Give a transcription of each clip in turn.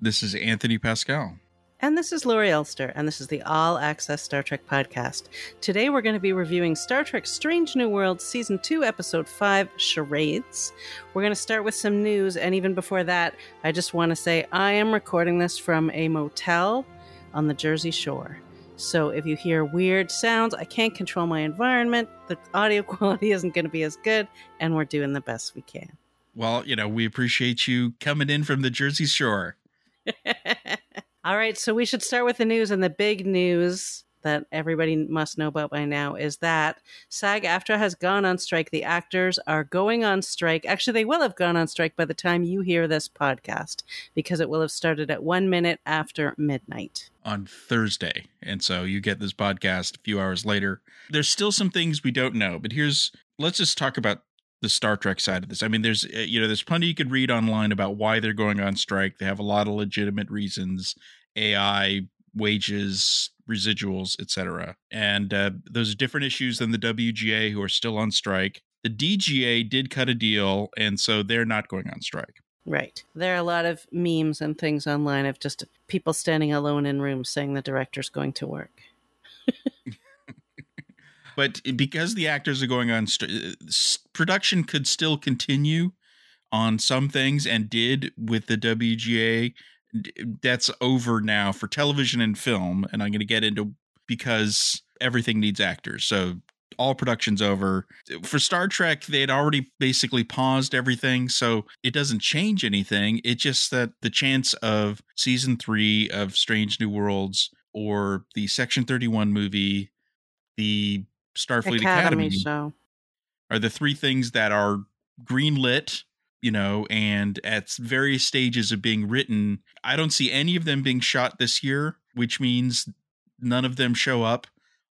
This is Anthony Pascal. And this is Laurie Elster, and this is the All Access Star Trek podcast. Today we're going to be reviewing Star Trek Strange New Worlds Season 2, Episode 5, Charades. We're going to start with some news, and even before that, I just want to say I am recording this from a motel on the Jersey Shore. So if you hear weird sounds, I can't control my environment, the audio quality isn't going to be as good, and we're doing the best we can. Well, you know, we appreciate you coming in from the Jersey Shore. All right, so we should start with the news, and the big news that everybody must know about by now is that SAG AFTRA has gone on strike. The actors are going on strike. Actually, they will have gone on strike by the time you hear this podcast because it will have started at one minute after midnight on Thursday. And so you get this podcast a few hours later. There's still some things we don't know, but here's let's just talk about the Star Trek side of this. I mean, there's uh, you know there's plenty you could read online about why they're going on strike. They have a lot of legitimate reasons, AI, wages, residuals, etc. And uh, those are different issues than the WGA who are still on strike. The DGA did cut a deal, and so they're not going on strike. Right. There are a lot of memes and things online of just people standing alone in rooms saying the director's going to work. But because the actors are going on st- production could still continue on some things and did with the WGA that's over now for television and film and I'm going to get into because everything needs actors so all production's over. For Star Trek they had already basically paused everything so it doesn't change anything. It's just that the chance of season 3 of Strange New Worlds or the Section 31 movie the Starfleet Academy, Academy show are the three things that are greenlit, you know, and at various stages of being written. I don't see any of them being shot this year, which means none of them show up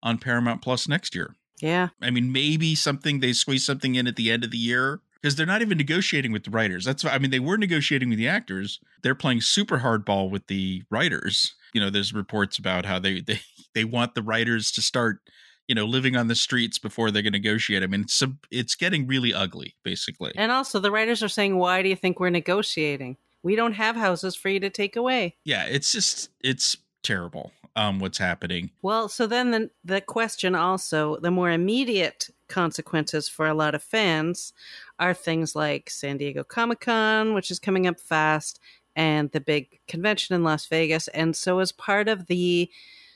on Paramount Plus next year. Yeah. I mean, maybe something they squeeze something in at the end of the year because they're not even negotiating with the writers. That's I mean, they were negotiating with the actors. They're playing super hardball with the writers. You know, there's reports about how they they they want the writers to start you know living on the streets before they're going to negotiate. I mean, it's it's getting really ugly, basically. And also, the writers are saying, "Why do you think we're negotiating? We don't have houses for you to take away." Yeah, it's just it's terrible. Um, what's happening? Well, so then the the question also, the more immediate consequences for a lot of fans are things like San Diego Comic Con, which is coming up fast, and the big convention in Las Vegas. And so, as part of the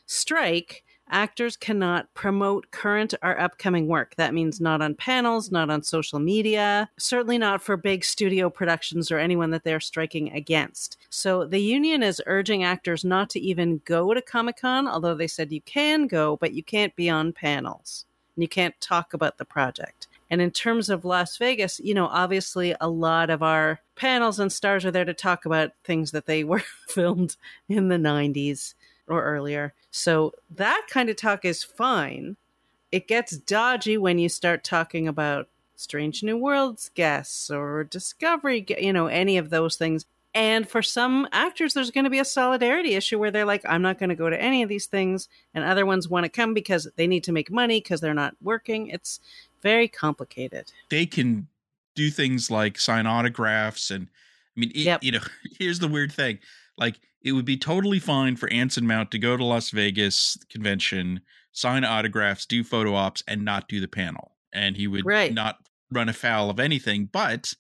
strike, actors cannot promote current or upcoming work. That means not on panels, not on social media, certainly not for big studio productions or anyone that they're striking against. So the union is urging actors not to even go to Comic Con, although they said you can go, but you can't be on panels. And you can't talk about the project. And in terms of Las Vegas, you know, obviously a lot of our panels and stars are there to talk about things that they were filmed in the 90s or earlier. So that kind of talk is fine. It gets dodgy when you start talking about Strange New Worlds guests or Discovery, you know, any of those things. And for some actors, there's going to be a solidarity issue where they're like, I'm not going to go to any of these things. And other ones want to come because they need to make money because they're not working. It's very complicated. They can do things like sign autographs. And I mean, it, yep. you know, here's the weird thing like it would be totally fine for Anson Mount to go to Las Vegas convention, sign autographs, do photo ops, and not do the panel. And he would right. not run afoul of anything, but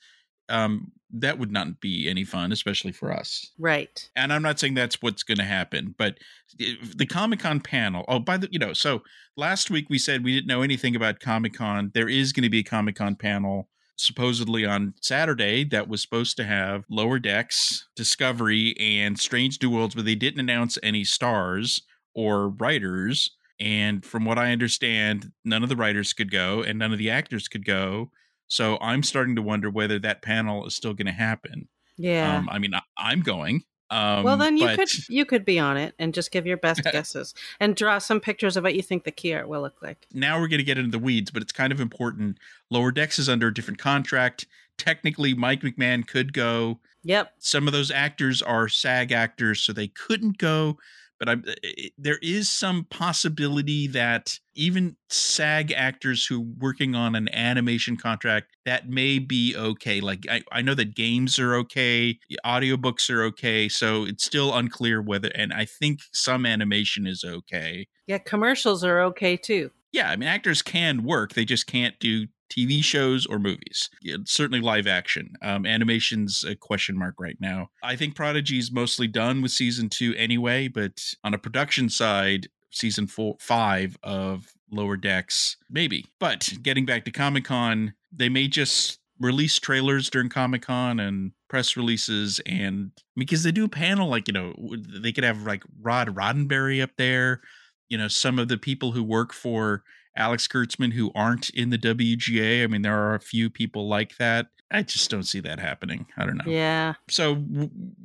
um, that would not be any fun, especially for us. Right. And I'm not saying that's what's going to happen, but the Comic Con panel. Oh, by the you know, so last week we said we didn't know anything about Comic Con. There is going to be a Comic Con panel supposedly on Saturday that was supposed to have Lower Decks, Discovery, and Strange New Worlds, but they didn't announce any stars or writers. And from what I understand, none of the writers could go and none of the actors could go. So I'm starting to wonder whether that panel is still going to happen. Yeah. Um, I mean, I, am going. Um, well, then you but... could you could be on it and just give your best guesses and draw some pictures of what you think the key art will look like. Now we're going to get into the weeds, but it's kind of important. Lower Decks is under a different contract. Technically, Mike McMahan could go. Yep. Some of those actors are SAG actors, so they couldn't go. But I, eh, eh, there is some possibility that even SAG actors who are working on an animation contract that may be okay. Like I, I know that games are okay, audiobooks are okay, so it's still unclear whether. And I think some animation is okay. Yeah, commercials are okay too. Yeah, I mean actors can work; they just can't do TV shows or movies. Yeah, certainly live action. Um, animation's a question mark right now. I think Prodigy's mostly done with season two anyway, but on a production side, season four, five of Lower Decks, maybe. But getting back to Comic Con, they may just release trailers during Comic Con and press releases and because they do a panel like you know they could have like Rod Roddenberry up there you know some of the people who work for Alex Kurtzman who aren't in the WGA. I mean, there are a few people like that. I just don't see that happening. I don't know. Yeah. So,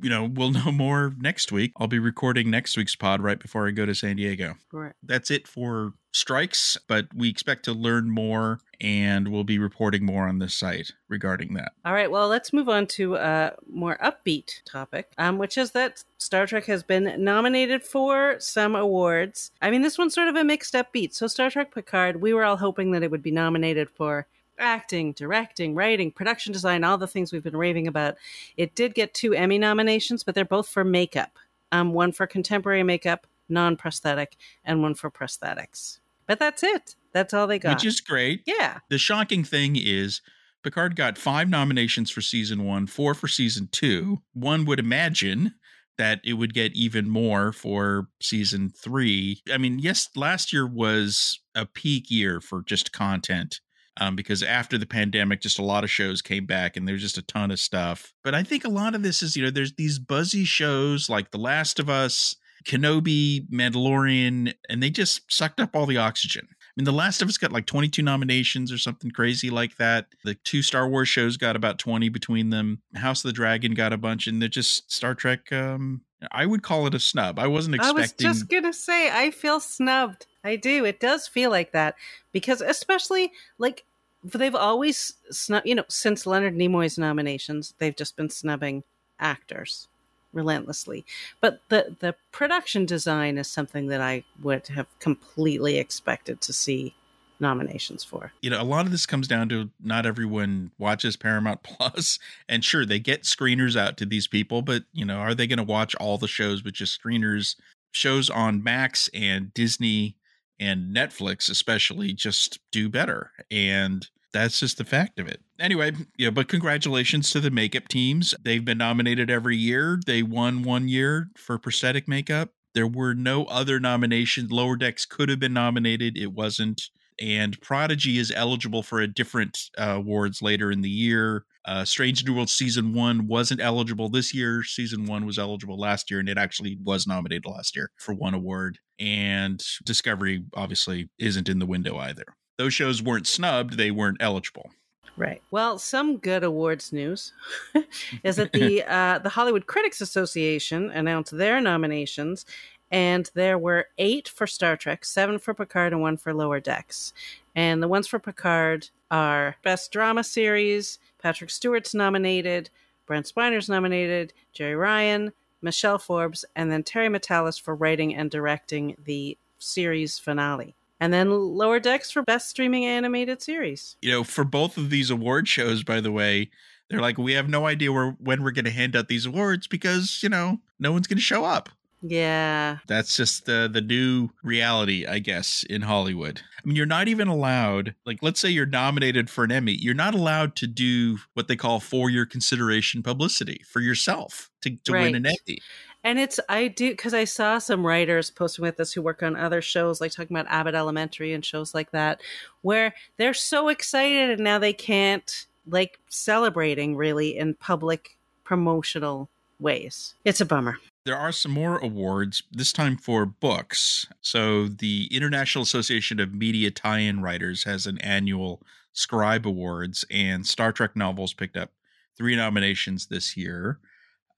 you know, we'll know more next week. I'll be recording next week's pod right before I go to San Diego. Right. That's it for strikes, but we expect to learn more and we'll be reporting more on this site regarding that. All right, well, let's move on to a more upbeat topic, um, which is that Star Trek has been nominated for some awards. I mean, this one's sort of a mixed upbeat. So, Star Trek Picard, we were all hoping that it would be nominated for acting, directing, writing, production design, all the things we've been raving about. It did get two Emmy nominations, but they're both for makeup. Um, one for contemporary makeup, non prosthetic, and one for prosthetics. But that's it. That's all they got. Which is great. Yeah. The shocking thing is Picard got five nominations for season one, four for season two. One would imagine that it would get even more for season three. I mean, yes, last year was a peak year for just content. Um, because after the pandemic, just a lot of shows came back and there's just a ton of stuff. But I think a lot of this is, you know, there's these buzzy shows like The Last of Us, Kenobi, Mandalorian, and they just sucked up all the oxygen. I mean, The Last of Us got like 22 nominations or something crazy like that. The two Star Wars shows got about 20 between them. House of the Dragon got a bunch, and they're just Star Trek. Um, I would call it a snub. I wasn't expecting. I was just gonna say, I feel snubbed. I do. It does feel like that because, especially like they've always snub. You know, since Leonard Nimoy's nominations, they've just been snubbing actors relentlessly. But the the production design is something that I would have completely expected to see nominations for. You know, a lot of this comes down to not everyone watches Paramount Plus, and sure they get screeners out to these people, but you know, are they going to watch all the shows with just screeners? Shows on Max and Disney and Netflix especially just do better. And that's just the fact of it. Anyway, yeah, but congratulations to the makeup teams. They've been nominated every year. They won one year for prosthetic makeup. There were no other nominations. Lower Decks could have been nominated, it wasn't. And Prodigy is eligible for a different uh, awards later in the year. Uh, Strange New World season one wasn't eligible this year. Season one was eligible last year, and it actually was nominated last year for one award. And Discovery obviously isn't in the window either those shows weren't snubbed, they weren't eligible. Right. Well, some good awards news is that the uh, the Hollywood Critics Association announced their nominations, and there were eight for Star Trek, seven for Picard, and one for Lower Decks. And the ones for Picard are Best Drama Series. Patrick Stewart's nominated. Brent Spiner's nominated. Jeri Ryan, Michelle Forbes, and then Terry Matalas for writing and directing the series finale and then Lower Decks for Best Streaming Animated Series. You know, for both of these award shows, by the way, they're like, we have no idea where, when we're going to hand out these awards because, you know, no one's going to show up. Yeah. That's just the the new reality, I guess, in Hollywood. I mean, you're not even allowed, like let's say you're nominated for an Emmy, you're not allowed to do what they call for your consideration publicity for yourself to, to right. win an Emmy. And it's I do because I saw some writers posting with us who work on other shows, like talking about Abbott Elementary and shows like that, where they're so excited and now they can't like celebrating really in public promotional ways. It's a bummer. There are some more awards, this time for books. So, the International Association of Media Tie In Writers has an annual Scribe Awards, and Star Trek novels picked up three nominations this year,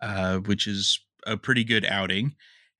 uh, which is a pretty good outing.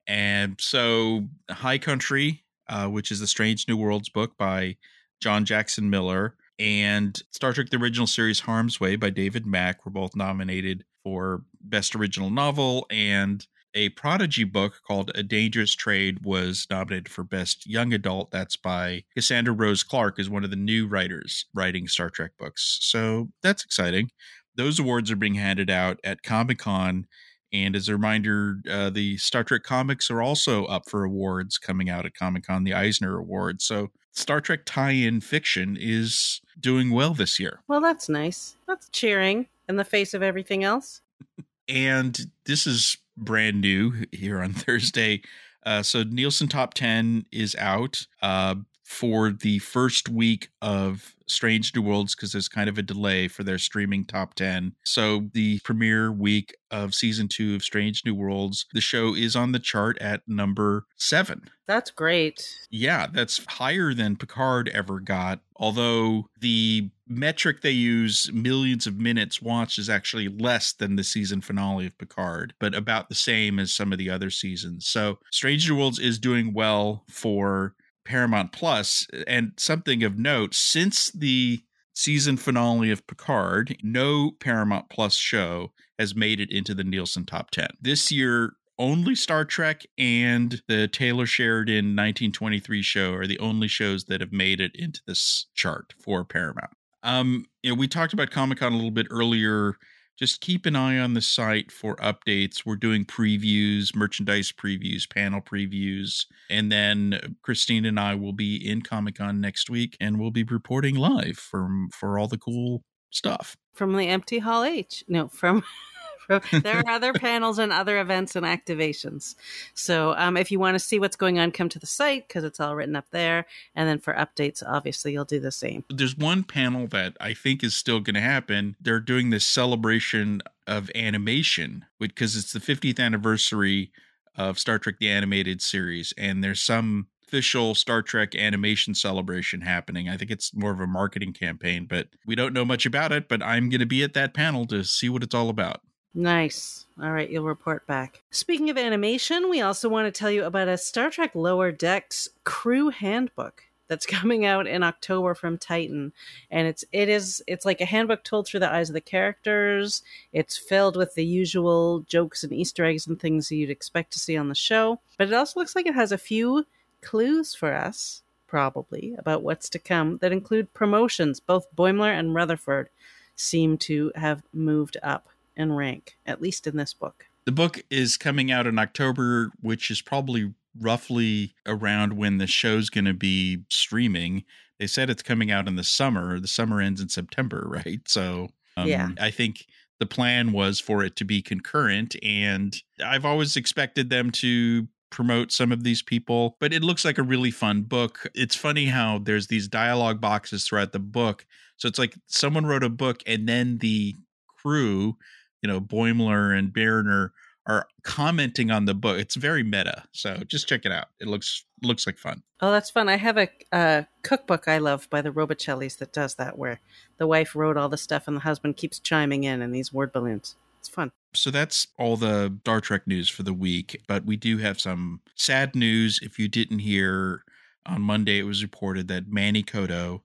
And so, High Country, uh, which is the Strange New Worlds book by John Jackson Miller, and Star Trek The Original Series Harm's Way by David Mack were both nominated for Best Original Novel. And a Prodigy book called A Dangerous Trade was nominated for Best Young Adult. That's by Cassandra Rose Clarke, is one of the new writers writing Star Trek books. So that's exciting. Those awards are being handed out at Comic Con. And as a reminder, uh, the Star Trek comics are also up for awards coming out at Comic Con, the Eisner Awards. So Star Trek tie in fiction is doing well this year. Well, that's nice. That's cheering in the face of everything else. and this is brand new here on Thursday. Uh, so Nielsen Top 10 is out uh, for the first week of Strange New Worlds because there's kind of a delay for their streaming top 10. So, the premiere week of season two of Strange New Worlds, the show is on the chart at number seven. That's great. Yeah, that's higher than Picard ever got. Although the metric they use, millions of minutes watched, is actually less than the season finale of Picard, but about the same as some of the other seasons. So, Strange New Worlds is doing well for Paramount Plus. And something of note, since the season finale of Picard, no Paramount Plus show has made it into the Nielsen top 10. This year, only Star Trek and the Taylor Sheridan 1923 show are the only shows that have made it into this chart for Paramount. Um, you know, we talked about Comic Con a little bit earlier just keep an eye on the site for updates. We're doing previews, merchandise previews, panel previews. And then Christine and I will be in Comic Con next week and we'll be reporting live from for all the cool stuff. From the empty hall H. No, from there are other panels and other events and activations. So um, if you want to see what's going on, come to the site because it's all written up there. And then for updates, obviously, you'll do the same. There's one panel that I think is still going to happen. They're doing this celebration of animation because it's the 50th anniversary of Star Trek the Animated Series. And there's some official Star Trek animation celebration happening. I think it's more of a marketing campaign, but we don't know much about it. But I'm going to be at that panel to see what it's all about. Nice. All right, you'll report back. Speaking of animation, we also want to tell you about a Star Trek Lower Decks crew handbook that's coming out in October from Titan. And it's it is it's like a handbook told through the eyes of the characters. It's filled with the usual jokes and Easter eggs and things that you'd expect to see on the show. But it also looks like it has a few clues for us, probably, about what's to come that include promotions. Both Boimler and Rutherford seem to have moved up in rank, at least in this book. The book is coming out in October, which is probably roughly around when the show's going to be streaming. They said it's coming out in the summer. The summer ends in September, right? So, um, yeah, I think the plan was for it to be concurrent. And I've always expected them to promote some of these people, but it looks like a really fun book. It's funny how there's these dialogue boxes throughout the book. So it's like someone wrote a book and then the crew you know Boimler and Mariner are commenting on the book. It's very meta, so just check it out. It looks looks like fun. Oh, that's fun! I have a, a cookbook I love by the Robicellis that does that, where the wife wrote all the stuff and the husband keeps chiming in in these word balloons. It's fun. So that's all the Star Trek news for the week, but we do have some sad news. If you didn't hear on Monday, it was reported that Manny Coto,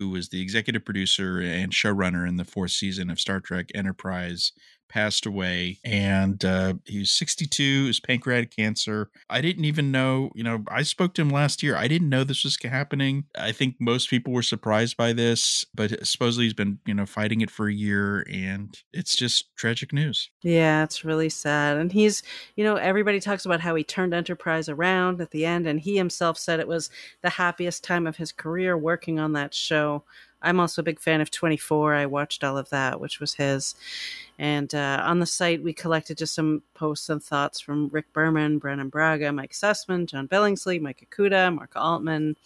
who was the executive producer and showrunner in the fourth season of Star Trek Enterprise, passed away and uh, he was 62 his pancreatic cancer. I didn't even know you know i spoke to him last year. I didn't know this was happening. I think most people were surprised by this but supposedly he's been you know fighting it for a year and it's just tragic news. Yeah it's really sad and he's you know everybody talks about how he turned enterprise around at the end and he himself said it was the happiest time of his career working on that show I'm also a big fan of 24. I watched all of that, which was his. And uh, on the site, we collected just some posts and thoughts from Rick Berman, Brannon Braga, Mike Sussman, John Billingsley, Mike Okuda, Mark Altman.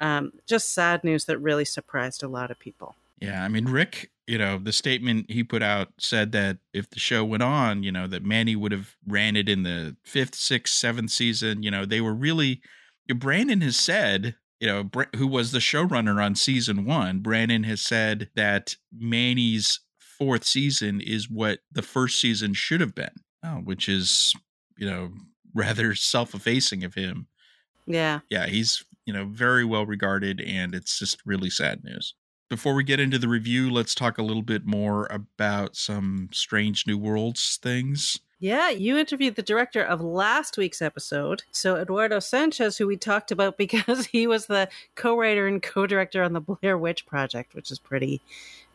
Um, just sad news that really surprised a lot of people. Yeah, I mean, Rick, you know, the statement he put out said that if the show went on, you know, that Manny would have ran it in the fifth, sixth, seventh season. You know, they were really. Brannon has said you know, who was the showrunner on season one, Brannon has said that Manny's fourth season is what the first season should have been, oh, which is, you know, rather self effacing of him. Yeah. Yeah. He's, you know, very well regarded, and it's just really sad news. Before we get into the review, let's talk a little bit more about some strange new worlds things. Yeah, you interviewed the director of last week's episode. So, Eduardo Sanchez, who we talked about because he was the co writer and co director on the Blair Witch Project, which is pretty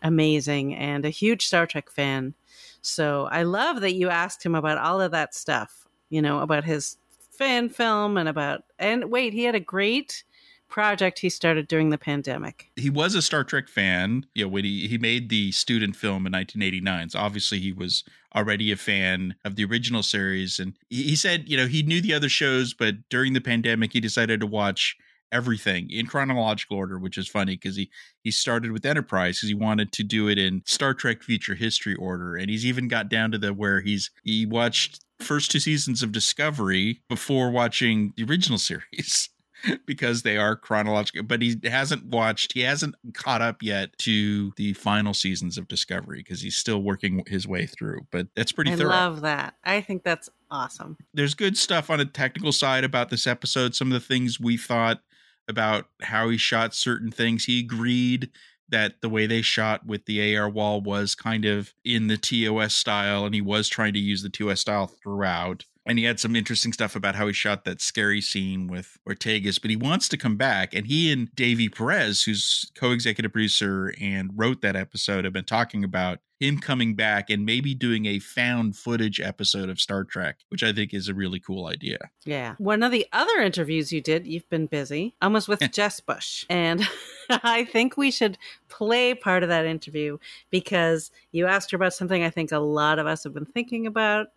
amazing and a huge Star Trek fan. So, I love that you asked him about all of that stuff, you know, about his fan film and about, and wait, he had a great project he started during the pandemic. He was a Star Trek fan. You know, when he, he made the student film in 1989. So obviously he was already a fan of the original series. And he, he said, you know, he knew the other shows, but during the pandemic, he decided to watch everything in chronological order, which is funny because he he started with Enterprise because he wanted to do it in Star Trek future history order, and he's even got down to the where he's he watched first two seasons of Discovery before watching the original series. because they are chronological but he hasn't watched he hasn't caught up yet to the final seasons of discovery because he's still working his way through but that's pretty thorough. I thorough love that. I think that's awesome. there's good stuff on a technical side about this episode some of the things we thought about how he shot certain things he agreed that the way they shot with the AR wall was kind of in the TOS style and he was trying to use the TOS style throughout and he had some interesting stuff about how he shot that scary scene with Ortegas, but he wants to come back. And he and Davy Perez, who's co-executive producer and wrote that episode, have been talking about him coming back and maybe doing a found footage episode of Star Trek, which I think is a really cool idea. Yeah. One of the other interviews you did, you've been busy, um, was with Jess Bush. And I think we should play part of that interview because you asked her about something I think a lot of us have been thinking about.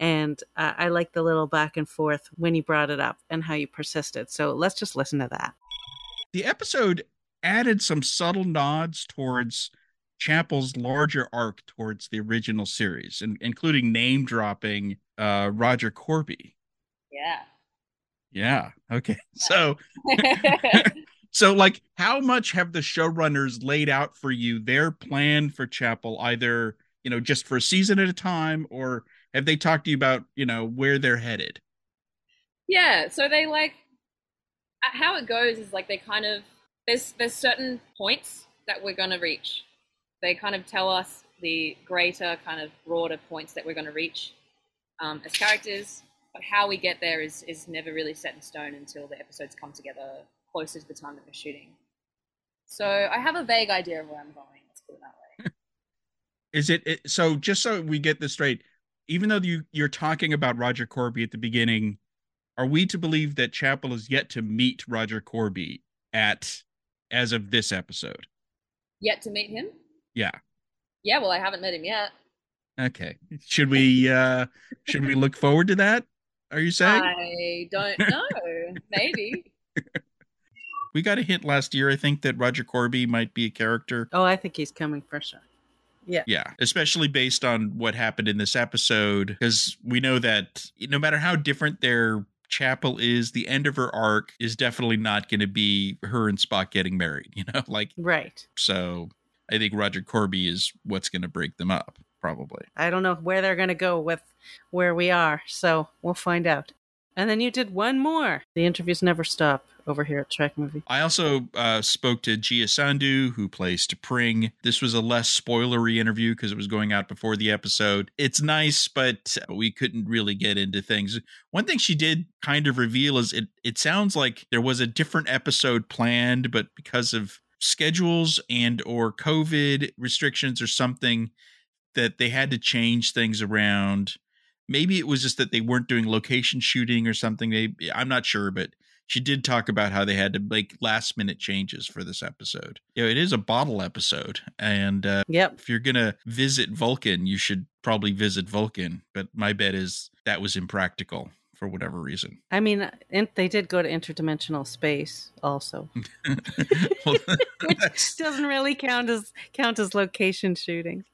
And uh, I like the little back and forth when you brought it up and how you persisted. So let's just listen to that. The episode added some subtle nods towards Chapel's larger arc towards the original series, and including name dropping uh, Roger Corby. Yeah. Yeah. Okay. So, so like, how much have the showrunners laid out for you their plan for Chapel, either you know just for a season at a time, or have they talked to you about you know where they're headed? Yeah, so they like uh, how it goes is like they kind of there's there's certain points that we're going to reach. They kind of tell us the greater kind of broader points that we're going to reach um, as characters, but how we get there is is never really set in stone until the episodes come together closer to the time that we're shooting. So I have a vague idea of where I'm going. Let's put it that way. Is it, it so? Just so we get this straight, even though you you're talking about Roger Corby at the beginning, are we to believe that Chapel is yet to meet Roger Corby at as of this episode? Yet to meet him? Yeah. Yeah, well, I haven't met him yet. Okay. Should we uh should we look forward to that? Are you saying? I don't know. Maybe. We got a hint last year, I think, that Roger Corby might be a character. Oh, I think he's coming for sure. Yeah. Yeah, especially based on what happened in this episode, because we know that no matter how different their chapel is, the end of her arc is definitely not going to be her and Spock getting married. You know, like Right. so. I think Roger Corby is what's going to break them up, probably. I don't know where they're going to go with where we are, so we'll find out. And then you did one more. The interviews never stop over here at Trek Movie. I also uh, spoke to Gia Sandhu, who plays T'Pring. This was a less spoilery interview because it was going out before the episode. It's nice, but we couldn't really get into things. One thing she did kind of reveal is it. It sounds like there was a different episode planned, but because of schedules and or COVID restrictions or something, that they had to change things around. Maybe it was just that they weren't doing location shooting or something. They, I'm not sure, but she did talk about how they had to make last minute changes for this episode. You know, it is a bottle episode, and uh, Yep. if you're gonna visit Vulcan, you should probably visit Vulcan. But my bet is that was impractical for whatever reason. I mean, they did go to interdimensional space also, Well, which doesn't really count as count as location shooting.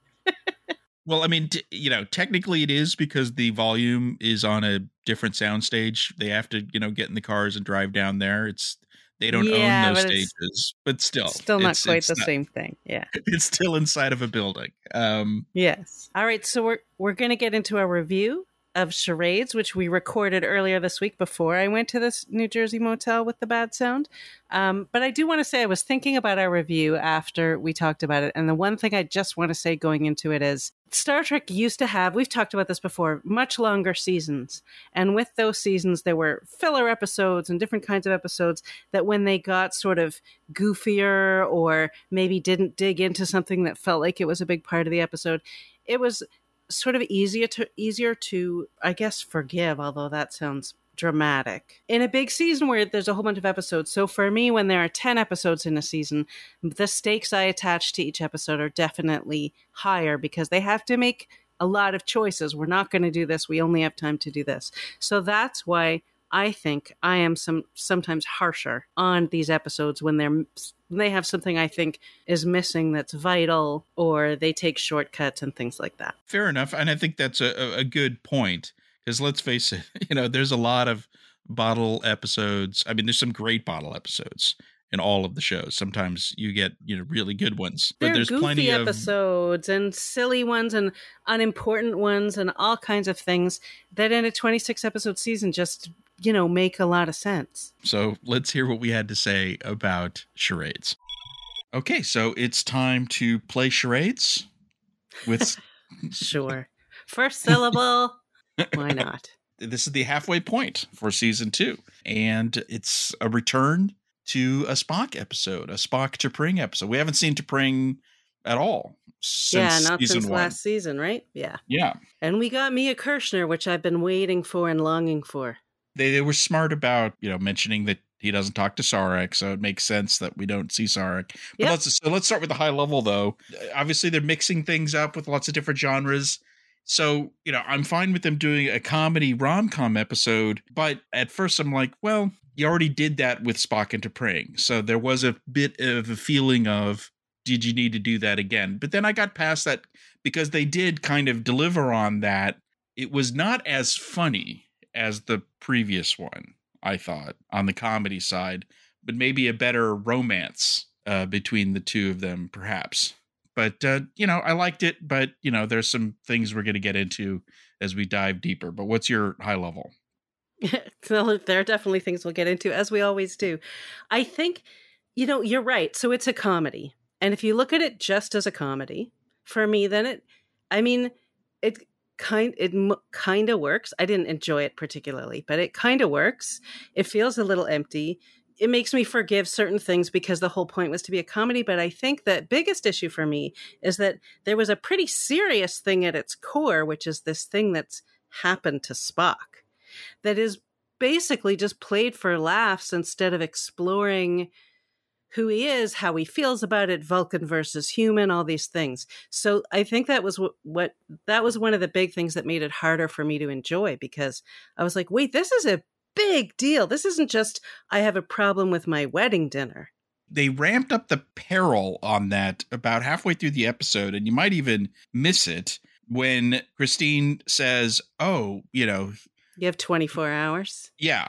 Well, I mean, t- you know, technically it is because the volume is on a different soundstage. They have to, you know, get in the cars and drive down there. It's they don't Yeah, own those but stages, but still, Still not it's- quite it's the not- same thing. Yeah. It's still inside of a building. Um, Yes. All right. So we're we're gonna get into our review of charades, which we recorded earlier this week before I went to this New Jersey motel with the bad sound. Um, but I do want to say I was thinking about our review after we talked about it. And the one thing I just want to say going into it is Star Trek used to have, we've talked about this before, much longer seasons. And with those seasons, there were filler episodes and different kinds of episodes that when they got sort of goofier or maybe didn't dig into something that felt like it was a big part of the episode, it was sort of easier to easier to I guess forgive, although that sounds dramatic. In a big season where there's a whole bunch of episodes. So for me when there are 10 episodes in a season, the stakes I attach to each episode are definitely higher because they have to make a lot of choices. We're not going to do this. We only have time to do this. So that's why I think I am some sometimes harsher on these episodes when they're they have something I think is missing that's vital, or they take shortcuts and things like that. Fair enough, and I think that's a, a good point because let's face it, you know, there's a lot of bottle episodes. I mean, there's some great bottle episodes in all of the shows. Sometimes you get you know really good ones, but there there's plenty of episodes and silly ones and unimportant ones and all kinds of things that in a 26 episode season just you know make a lot of sense. So let's hear what we had to say about charades. Okay, so it's time to play charades with sure. First syllable. Why not? This is the halfway point for season two, and it's a return to a Spock episode, a Spock to T'Pring episode. We haven't seen T'Pring at all since yeah, not season since one. last season, right? Yeah. Yeah, And we got Mia Kirshner, which I've been waiting for and longing for. they they were smart about you know mentioning that he doesn't talk to Sarek, so it makes sense that we don't see Sarek. But Yep. let's so let's start with the high level though. Obviously, they're mixing things up with lots of different genres. So you know, I'm fine with them doing a comedy rom com episode, but at first I'm like, well, you already did that with Spock and T'Pring, so there was a bit of a feeling of, did you need to do that again? But then I got past that because they did kind of deliver on that. It was not as funny as the previous one, I thought, on the comedy side, but maybe a better romance uh, between the two of them, perhaps. But, uh, you know, I liked it, but, you know, there's some things we're going to get into as we dive deeper. But what's your high level? so there are definitely things we'll get into, as we always do. I think, you know, you're right. So it's a comedy. And if you look at it just as a comedy, for me, then it, I mean, it kind it kind of works. I didn't enjoy it particularly, but it kind of works. It feels a little empty. It makes me forgive certain things because the whole point was to be a comedy. But I think the biggest issue for me is that there was a pretty serious thing at its core, which is this thing that's happened to Spock that is basically just played for laughs instead of exploring who he is, how he feels about it, Vulcan versus human, all these things. So I think that was what, what that was one of the big things that made it harder for me to enjoy because I was like, wait, this is a big deal. This isn't just I have a problem with my wedding dinner. They ramped up the peril on that about halfway through the episode, and you might even miss it when Christine says, Oh, you know, You have 24 hours. yeah.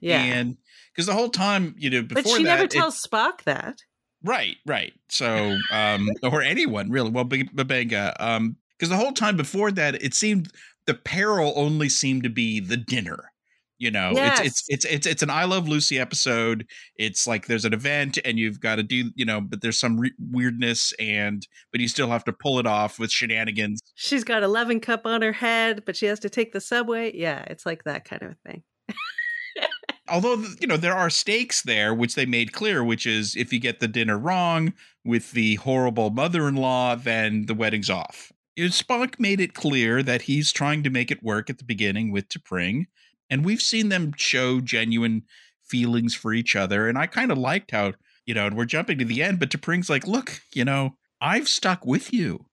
Yeah. And because the whole time, you know, before but she that, never it- tells Spock that. Right, right. So, um, or anyone really. Well, B- M'Benga, um, because the whole time before that, it seemed the peril only seemed to be the dinner. You know, Yes. it's, it's it's it's it's an I Love Lucy episode. It's like there's an event and you've got to do, you know, but there's some re- weirdness and but you still have to pull it off with shenanigans. She's got a loving cup on her head, but she has to take the subway. Yeah, it's like that kind of a thing. although you know there are stakes there which they made clear which is if you get the dinner wrong with the horrible mother-in-law then the wedding's off spock made it clear that he's trying to make it work at the beginning with T'Pring, and we've seen them show genuine feelings for each other and i kind of liked how you know and we're jumping to the end but T'Pring's like look you know i've stuck with you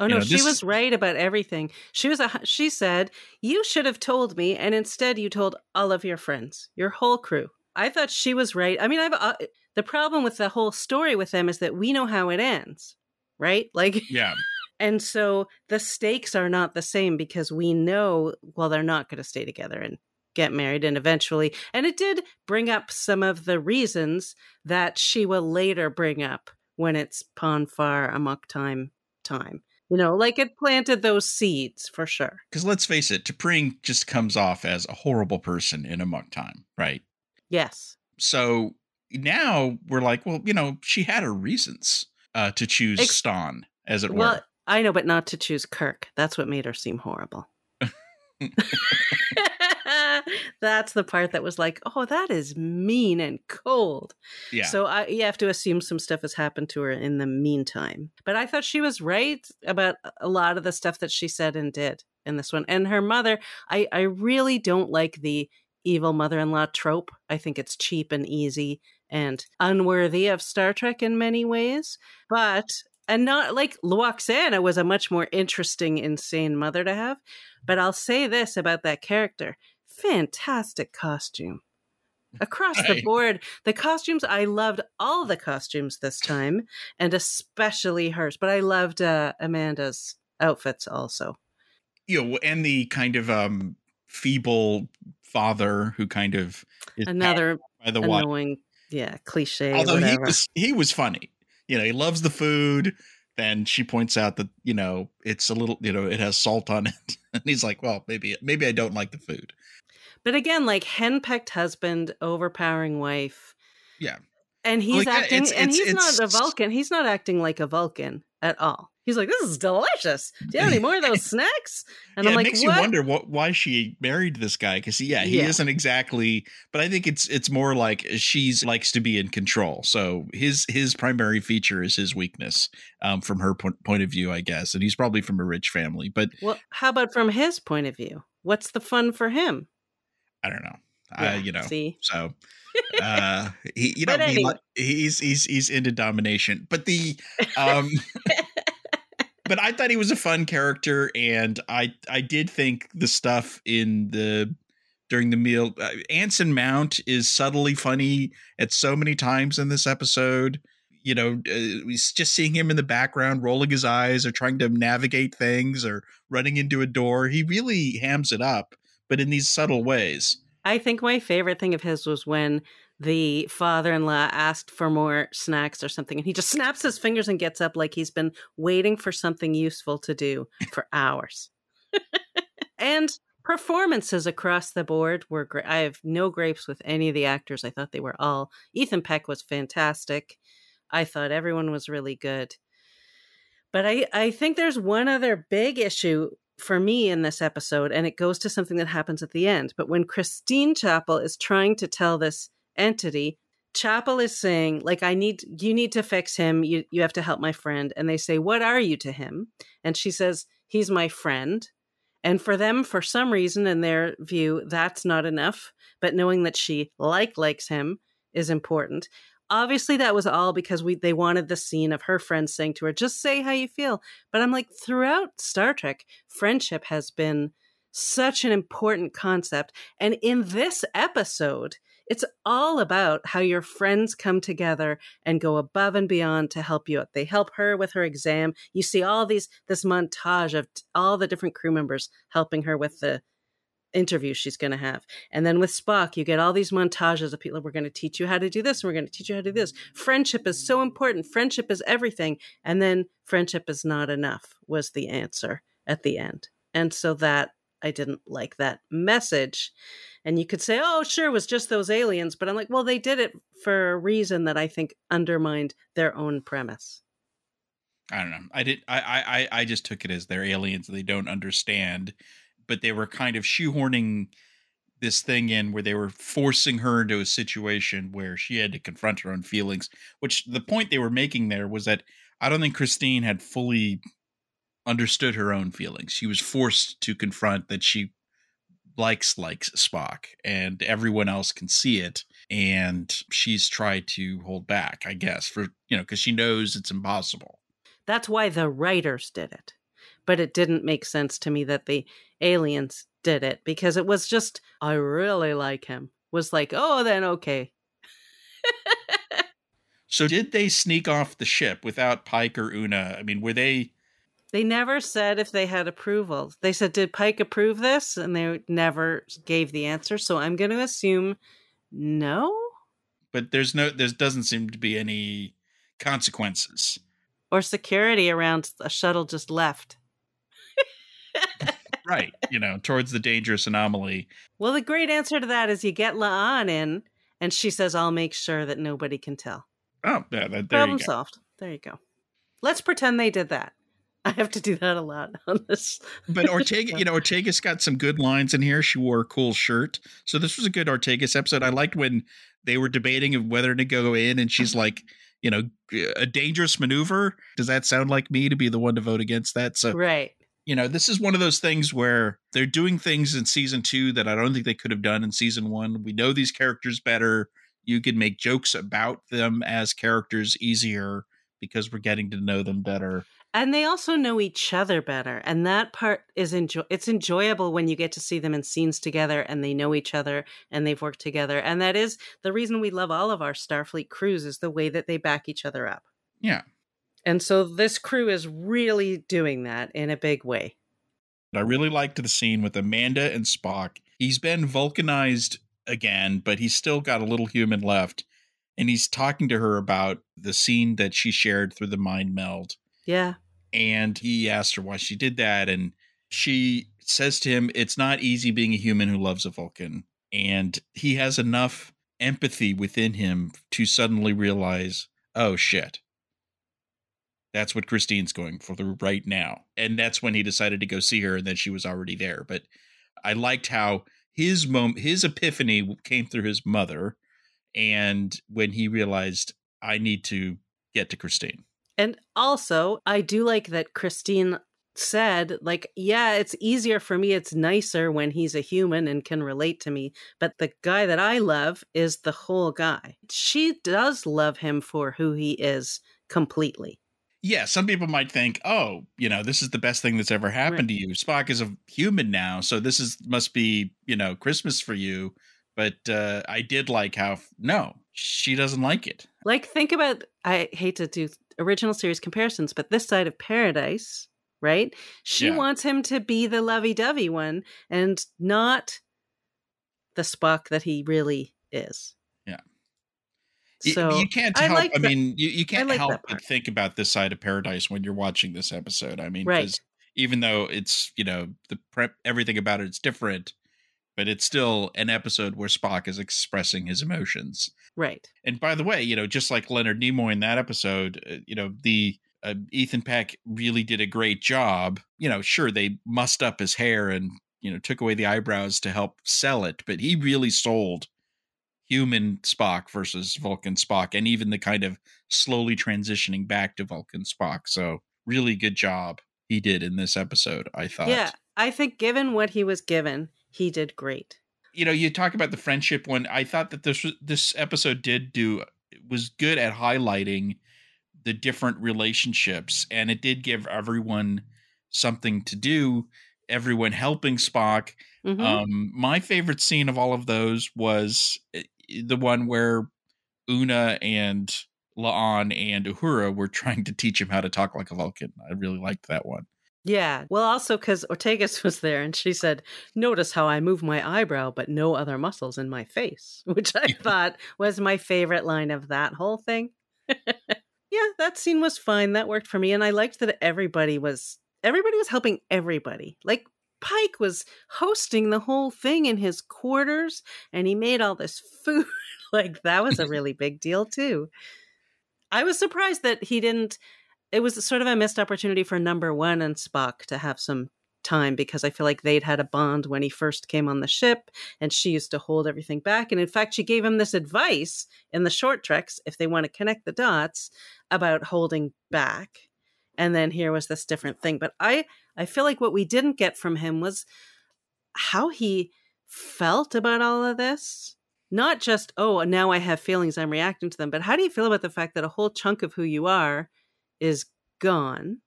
Oh You no, know, she this- was right about everything. She was a she said, "You should have told me and instead you told all of your friends, your whole crew." I thought she was right. I mean, I've uh, the problem with the whole story with them is that we know how it ends, right? Like yeah and so the stakes are not the same because we know well they're not going to stay together and get married and eventually and it did bring up some of the reasons that she will later bring up when it's Pon farr amok time time You know, like it planted those seeds for sure. Because let's face it, T'Pring just comes off as a horrible person in Amok Time, right? Yes. So now we're like, well, you know, she had her reasons uh, to choose Ex- Stonn, as it Well, were. I know, but not to choose Kirk. That's what made her seem horrible. That's the part that was like, oh, that is mean and cold. Yeah. So I, you have to assume some stuff has happened to her in the meantime. But I thought she was right about a lot of the stuff that she said and did in this one. And her mother, I, I really don't like the evil mother in law trope. I think it's cheap and easy and unworthy of Star Trek in many ways. But, and not like Lwaxana was a much more interesting, insane mother to have. But I'll say this about that character fantastic costume across the board. The costumes, I loved all the costumes this time, and especially hers. But I loved uh, Amanda's outfits also. you know, and the kind of um feeble father who kind of is Another by the water. annoying, yeah, cliche. Although he was he was funny. You know, he loves the food. Then she points out that you know it's a little you know it has salt on it, and he's like, well, maybe maybe I don't like the food. But again, like henpecked husband, overpowering wife. Yeah. And he's Well, yeah, acting, it's- and it's- he's not a Vulcan. He's not acting like a Vulcan at all. He's like, this is delicious. Do you have any more of those snacks? And yeah, I'm it like, makes what? you wonder what why she married this guy because yeah, he Yeah. isn't exactly. But I think it's it's more like she's likes to be in control. So his his primary feature is his weakness, um, from her point point of view, I guess. And he's probably from a rich family, but Well, how about from his point of view? What's the fun for him? I don't know. Yeah, uh, you know, See, so uh he you know But he, he's he's he's into domination but the um but i thought he was a fun character and i i did think the stuff in the during the meal uh, anson mount is subtly funny at so many times in this episode. You know uh, just seeing him in the background rolling his eyes or trying to navigate things or running into a door. He really hams it up but in these subtle ways. I think my favorite thing of his was when the father-in-law asked for more snacks or something, and he just snaps his fingers and gets up like he's been waiting for something useful to do for hours. and performances across the board were great. I have no grapes with any of the actors. I thought they were all. Ethan Peck was fantastic. I thought everyone was really good. But I, I think there's one other big issue for me in this episode, and it goes to something that happens at the end. But when Christine Chapel is trying to tell this entity, Chapel is saying, like, I need you need to fix him. You you have to help my friend. And they say, What are you to him? And she says, He's my friend. And for them, for some reason, in their view, that's not enough. But knowing that she like likes him is important. Obviously, that was all because we they wanted the scene of her friend saying to her, "Just say how you feel." But I'm like, throughout Star Trek, friendship has been such an important concept, and in this episode, it's all about how your friends come together and go above and beyond to help you out. They help her with her exam. You see all these this montage of all the different crew members helping her with the interview she's going to have. And then with Spock, you get all these montages of people we're going to teach you how to do this and we're going to teach you how to do this. Friendship is so important. Friendship is everything. And then friendship is not enough was the answer at the end. And so that I didn't like that message. And you could say, oh, sure, it was just those aliens. But I'm like, well, they did it for a reason that I think undermined their own premise. I don't know. I did. I I I- I just took it as they're aliens. They don't understand, but they were kind of shoehorning this thing in where they were forcing her into a situation where she had to confront her own feelings. Which the point they were making there was that I don't think Christine had fully understood her own feelings. She was forced to confront that she likes likes Spock, and everyone else can see it. And she's tried to hold back, I guess, for you know, because she knows it's impossible. That's why the writers did it. But it didn't make sense to me that the aliens did it because it was just, I really like him. Was like, oh, then okay. So did they sneak off the ship without Pike or Una? I mean, were they They never said if they had approval. They said, did Pike approve this? And they never gave the answer. So I'm going to assume no. but there's no there doesn't seem to be any consequences. or security around a shuttle just left. right. You know, towards the dangerous anomaly. Well, the great answer to that is you get La'an in, and she says, "I'll make sure that nobody can tell." Oh, yeah, that, there Problem you go. solved. There you go. Let's pretend they did that. I have to do that a lot on this. But Ortega, you know, Ortega's got some good lines in here. She wore a cool shirt. So this was a good Ortega's episode. I liked when they were debating of whether to go in and she's like, you know, a dangerous maneuver. Does that sound like me to be the one to vote against that? So Right. you know, this is one of those things where they're doing things in season two that I don't think they could have done in season one. We know these characters better. You can make jokes about them as characters easier because we're getting to know them better. And they also know each other better. And that part is enjoy it's enjoyable when you get to see them in scenes together and they know each other and they've worked together. And that is the reason we love all of our Starfleet crews is the way that they back each other up. Yeah. And so this crew is really doing that in a big way. I really liked the scene with Amanda and Spock. He's been vulcanized again, but he's still got a little human left. And he's talking to her about the scene that she shared through the mind meld. Yeah. And he asked her why she did that. And she says to him, It's not easy being a human who loves a Vulcan. And he has enough empathy within him to suddenly realize, oh shit. That's what Christine's going for right now. And that's when he decided to go see her and then she was already there. But I liked how his moment his epiphany came through his mother and when he realized I need to get to Christine. And also, I do like that Christine said, like, yeah, it's easier for me. It's nicer when he's a human and can relate to me. But the guy that I love is the whole guy. She does love him for who he is completely. Yeah, some people might think, "Oh, you know, this is the best thing that's ever happened Right. to you. Spock is a human now, so this is must be, you know, Christmas for you." But uh I did like how no, she doesn't like it. Like, think about, I hate to do original series comparisons, but this side of paradise, right? She Yeah. wants him to be the lovey dovey one and not the Spock that he really is. Yeah. So you can't help. I, like that- mean, you, you can't like help but think about this side of paradise when you're watching this episode. I mean, Right. even though it's you know the prep, everything about it's different, but it's still an episode where Spock is expressing his emotions. Right. And by the way, you know, just like Leonard Nimoy in that episode, uh, you know, the uh, Ethan Peck really did a great job. You know, sure they mussed up his hair and you know took away the eyebrows to help sell it, but he really sold human Spock versus Vulcan Spock, and even the kind of slowly transitioning back to Vulcan Spock. So really good job he did in this episode. I thought. Yeah. I think given what he was given, he did great. you know, you talk about the friendship one. I thought that this this episode did do was good at highlighting the different relationships, and it did give everyone something to do. Everyone helping Spock. Mhm. Um, my favorite scene of all of those was uh, the one where Una and La'an and Uhura were trying to teach him how to talk like a Vulcan. I really liked that one. Yeah. Well, also because Ortegas was there and she said, Notice how I move my eyebrow, but no other muscles in my face, which I thought was my favorite line of that whole thing. yeah, that scene was fine. That worked for me. And I liked that everybody was everybody was helping everybody. Like Pike was hosting the whole thing in his quarters and he made all this food. like that was a really big deal too. I was surprised that he didn't it was sort of a missed opportunity for number one and Spock to have some time because I feel like they'd had a bond when he first came on the ship and she used to hold everything back. And in fact, she gave him this advice in the short treks, if they want to connect the dots, about holding back. And then here was this different thing. But I, I feel like what we didn't get from him was how he felt about all of this. Not just, oh, now I have feelings, I'm reacting to them, but how do you feel about the fact that a whole chunk of who you are is gone?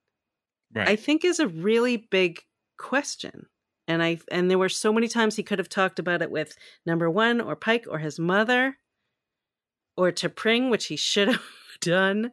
Right. I think is a really big question. And I and there were so many times he could have talked about it with number one or Pike or his mother or T'Pring, which he should have done.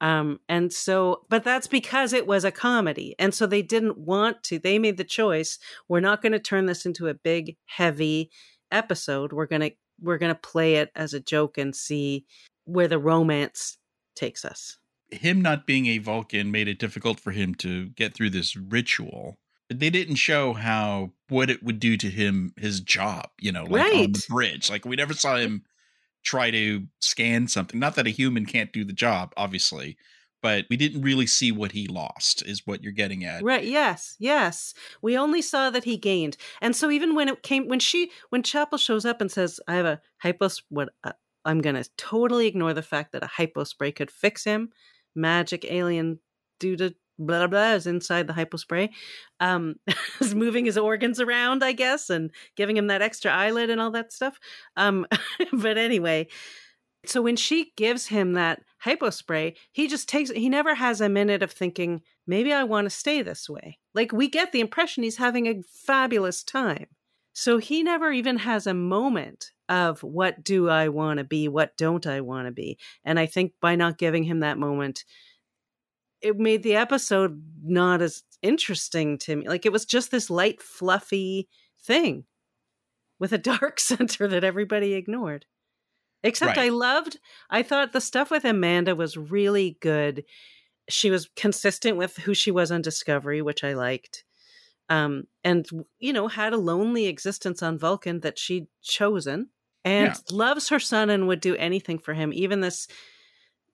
Um, and so, but that's because it was a comedy. And so they didn't want to, they made the choice. We're not going to turn this into a big, heavy episode. We're going to, we're going to play it as a joke and see where the romance takes us. Him not being a Vulcan made it difficult for him to get through this ritual. But they didn't show how what it would do to him his job, you know, like on the bridge. Like we never saw him try to scan something. Not that a human can't do the job, obviously, but we didn't really see what he lost, is what you're getting at. Right. Yes. Yes. We only saw that he gained, and so even when it came, when she, when Chapel shows up and says, "I have a hypos," what uh, I'm going to totally ignore the fact that a hypo spray could fix him. Magic alien due to blah blah is inside the hypo spray, um, is moving his organs around, I guess, and giving him that extra eyelid and all that stuff. Um, but anyway, so when she gives him that hypo spray, he just takes he never has a minute of thinking, maybe I want to stay this way. Like we get the impression he's having a fabulous time. So he never even has a moment of what do I want to be, what don't I want to be. And I think by not giving him that moment, it made the episode not as interesting to me. Like it was just this light, fluffy thing with a dark center that everybody ignored. Except Right. I loved, I thought the stuff with Amanda was really good. She was consistent with who she was on Discovery, which I liked. Um, and, you know, had a lonely existence on Vulcan that she'd chosen and Yeah. loves her son and would do anything for him, even this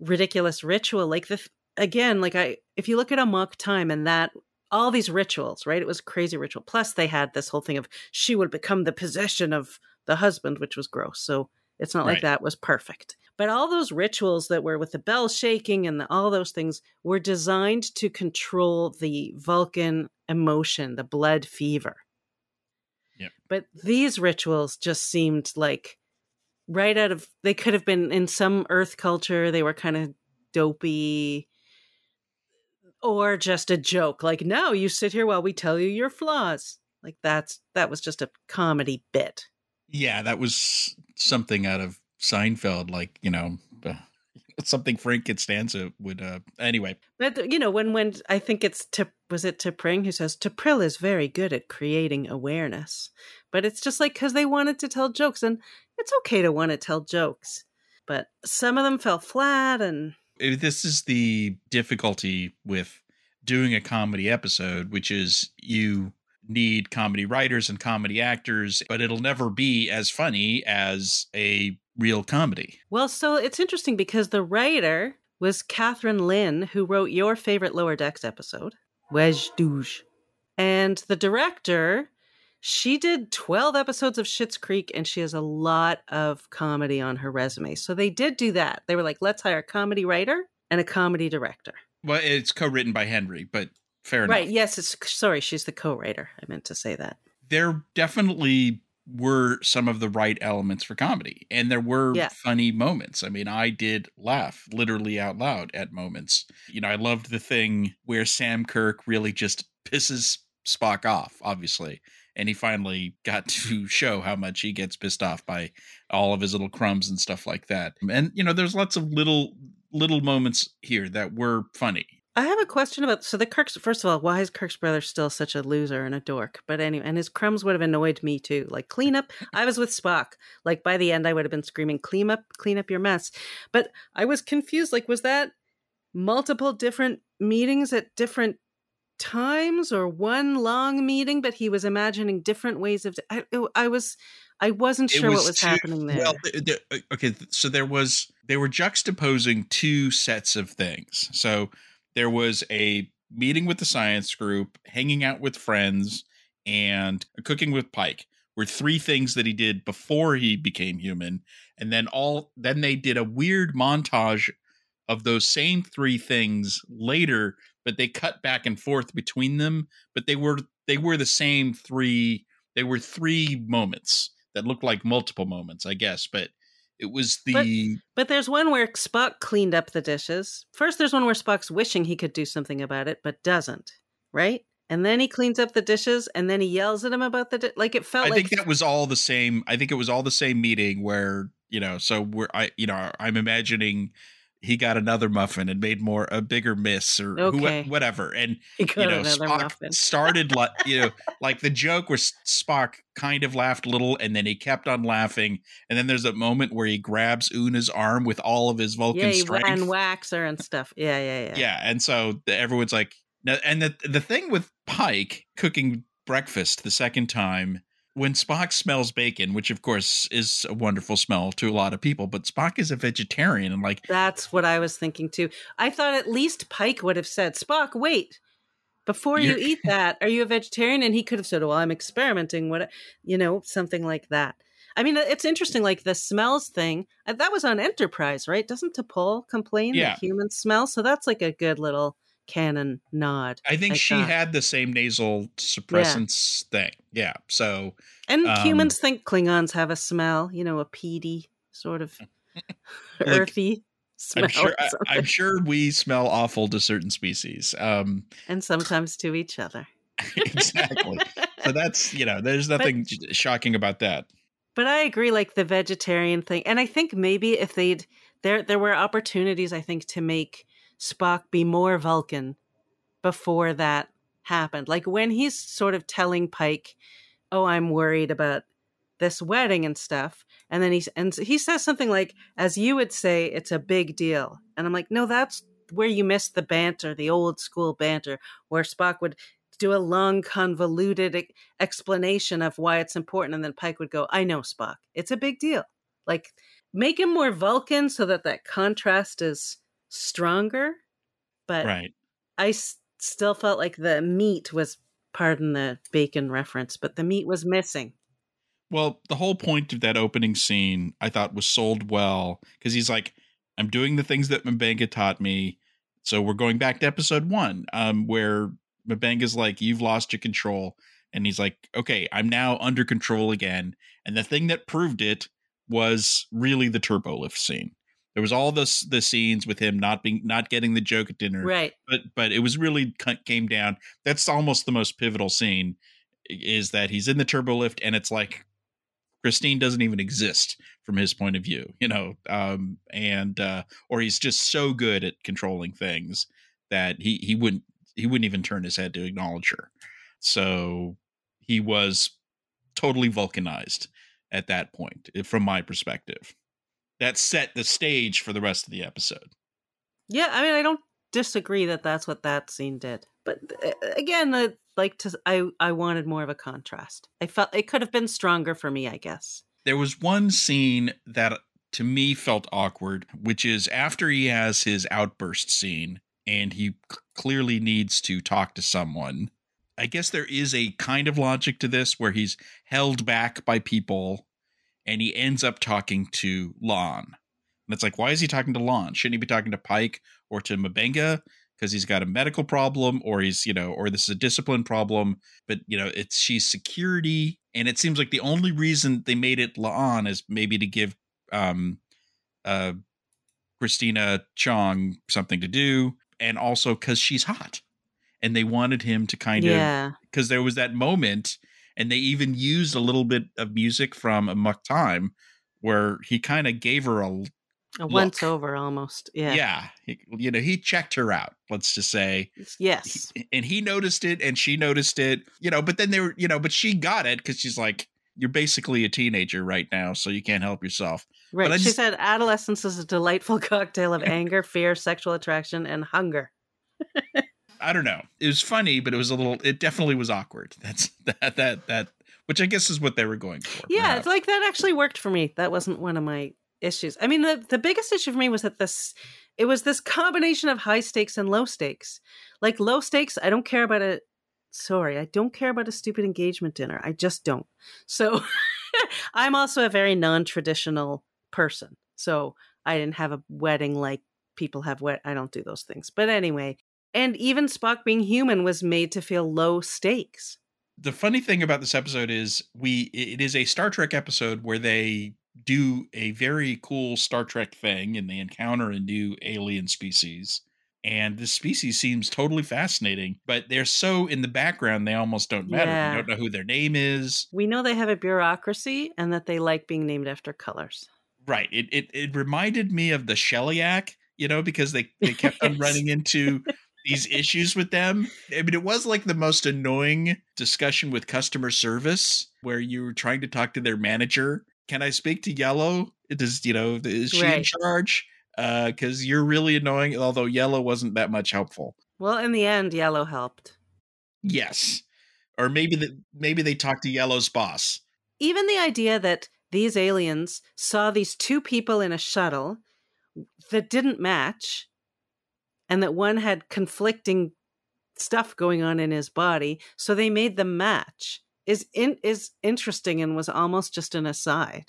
ridiculous ritual. Like the, again, like I, if you look at Amok Time and that, all these rituals, right? It was a crazy ritual. Plus, they had this whole thing of she would become the possession of the husband, which was gross. So it's not like that was perfect. But all those rituals that were with the bell shaking and the, all those things were designed to control the Vulcan emotion, the blood fever. Yep. But these rituals just seemed like right out of, they could have been in some Earth culture, they were kind of dopey or just a joke like no you sit here while we tell you your flaws. Like that's that was just a comedy bit. Yeah, that was something out of Seinfeld, like, you know, uh, something Frank Costanza would uh anyway. but you know when when i think it's to was it T'Pring who says T'Pril is very good at creating awareness but it's just like because they wanted to tell jokes and it's okay to want to tell jokes but some of them fell flat and Uh, This is the difficulty with doing a comedy episode, which is you need comedy writers and comedy actors, but it'll never be as funny as a real comedy. Well, so it's interesting because the writer was Kathryn Lyn, who wrote your favorite Lower Decks episode, Wej Duj. And the director, she did 12 episodes of Schitt's Creek and she has a lot of comedy on her resume. So they did do that. They were like, let's hire a comedy writer and a comedy director. Well, it's co-written by Henry, but fair enough. Right. Yes. It's sorry. She's the co writer. I meant to say that. there definitely were some of the right elements for comedy and there were Yeah. funny moments i mean i did laugh literally out loud at moments you know i loved the thing where sam kirk really just pisses spock off obviously and he finally got to show how much he gets pissed off by all of his little crumbs and stuff like that and you know there's lots of little little moments here that were funny I have a question about so the Kirk's. First of all, why is Kirk's brother still such a loser and a dork? But anyway, and his crumbs would have annoyed me too. Like clean up. I was with Spock. Like by the end, I would have been screaming, "Clean up, clean up your mess." But I was confused. Like, was that multiple different meetings at different times, or one long meeting? But he was imagining different ways of. I, I was. I wasn't sure what was two- happening there. Well, th- th- uh, okay, so there was they were juxtaposing two sets of things. So there was a meeting with the science group, hanging out with friends, and cooking with Pike. Were three things that he did before he became human, and then all then they did a weird montage of those same three things later, but they cut back and forth between them. But they were they were the same three. They were three moments that looked like multiple moments, I guess. But it was the But there's one where Spock cleaned up the dishes. First, there's one where Spock's wishing he could do something about it, but doesn't, right? And then he cleans up the dishes, and then he yells at him about the di- like. It felt I like think that was all the same. I think it was all the same meeting where you know. So we're I you know I'm imagining he got another muffin and made more a bigger miss or who- Okay. whatever. And He got you know, another Spock muffin. started like you know, like the joke where Spock kind of laughed a little, and then he kept on laughing, and then there's a moment where he grabs Una's arm with all of his Vulcan Yeah, strength, and wax her and stuff. Yeah, yeah, yeah. yeah, and so the, everyone's like, and the the thing with Pike cooking breakfast the second time. When Spock smells bacon, which of course is a wonderful smell to a lot of people, but Spock is a vegetarian and like That's what I was thinking too. I thought at least Pike would have said, Spock, wait. Before you eat that, are you a vegetarian? And he could have said, Well, I'm experimenting. What, you know, something like that. I mean, it's interesting. Like the smells thing, uh, that was on Enterprise, right? Doesn't T'Pol complain Yeah. that humans smell? So that's like a good little canon nod. I think I she thought. had the same nasal suppressants thing. Yeah. So And Um, humans think Klingons have a smell, you know, a peaty sort of earthy smell. I'm sure I. I'm sure we smell awful to certain species. Um and sometimes to each other. exactly. so that's, you know, there's nothing j- shocking about that. But I agree, like the vegetarian thing, and I think maybe if they'd there there were opportunities, I think, to make Spock be more Vulcan before that happened. Like when he's sort of telling Pike, "Oh, I'm worried about this wedding and stuff," and then he's and he says something like, "As you would say, it's a big deal," and I'm like, "No, that's where you missed the banter, the old school banter, where Spock would." Do a long, convoluted explanation of why it's important, and then Pike would go, "I know, Spock. It's a big deal. Like, make him more Vulcan so that that contrast is stronger." But Right. I s- still felt like the meat was, pardon the bacon reference, but the meat was missing. Well, the whole point of that opening scene I thought was sold well because he's like, I'm doing the things that M'Benga taught me. So we're going back to episode one, um, where M'Benga's like, You've lost your control. And he's like, Okay, I'm now under control again. And the thing that proved it was really the turbo lift scene. There was all this the scenes with him not being not getting the joke at dinner Right. but but it was really came down. That's almost the most pivotal scene is that he's in the turbo lift and it's like christine doesn't even exist from his point of view you know um and uh or he's just so good at controlling things that he he wouldn't he wouldn't even turn his head to acknowledge her. So he was totally vulcanized at that point eh, from my perspective that set the stage for the rest of the episode Yeah, I mean, I don't disagree that that's what that scene did. But uh, again, uh, like to, I, I wanted more of a contrast. I felt it could have been stronger for me, I guess. there was one scene that to me felt awkward, which is after he has his outburst scene and he c- clearly needs to talk to someone. I guess there is a kind of logic to this where he's held back by people and he ends up talking to La'an. And it's like, why is he talking to La'an? Shouldn't he be talking to Pike or to M'Benga? Because he's got a medical problem, or he's, you know, or this is a discipline problem. But, you know, it's she's security. And it seems like the only reason they made it La'an is maybe to give um uh Christina Chong something to do. And also because she's hot. And they wanted him to kind of because there was that moment, and they even used a little bit of music from Amok Time, where he kind of gave her a a once over almost. Yeah. yeah, he- you know, he checked her out. Let's just say, Yes. and he noticed it, and she noticed it, you know. But then they were, you know, but she got it because she's like, "You're basically a teenager right now, so you can't help yourself." Right. I She said adolescence is a delightful cocktail of anger, fear, sexual attraction, and hunger. I don't know. It was funny, but it was a little. It definitely was awkward. That's that that that, which I guess is what they were going for. Yeah, perhaps. it's like that actually worked for me. That wasn't one of my issues. I mean, the the biggest issue for me was that this it was this combination of high stakes and low stakes. Like low stakes, I don't care about a sorry, I don't care about a stupid engagement dinner. I just don't. So I'm also a very non-traditional person. So I didn't have a wedding like people have wed I don't do those things. But anyway, and even Spock being human was made to feel low stakes. the funny thing about this episode is we it is a Star Trek episode where they do a very cool Star Trek thing and they encounter a new alien species. And this species seems totally fascinating, but they're so in the background they almost don't matter. Yeah. You don't know who their name is. We know they have a bureaucracy and that they like being named after colors. Right. It it, it reminded me of the Sheliak you know, because they they kept on running into these issues with them. I mean, it was like the most annoying discussion with customer service where you were trying to talk to their manager. Can I speak to Yellow? Does you know is she in Right. charge? Uh, because you're really annoying. Although Yellow wasn't that much helpful. Well, in the end, Yellow helped. Yes, or maybe that maybe they talked to Yellow's boss. Even the idea that these aliens saw these two people in a shuttle that didn't match and that one had conflicting stuff going on in his body, so they made them match is in, is interesting and was almost just an aside.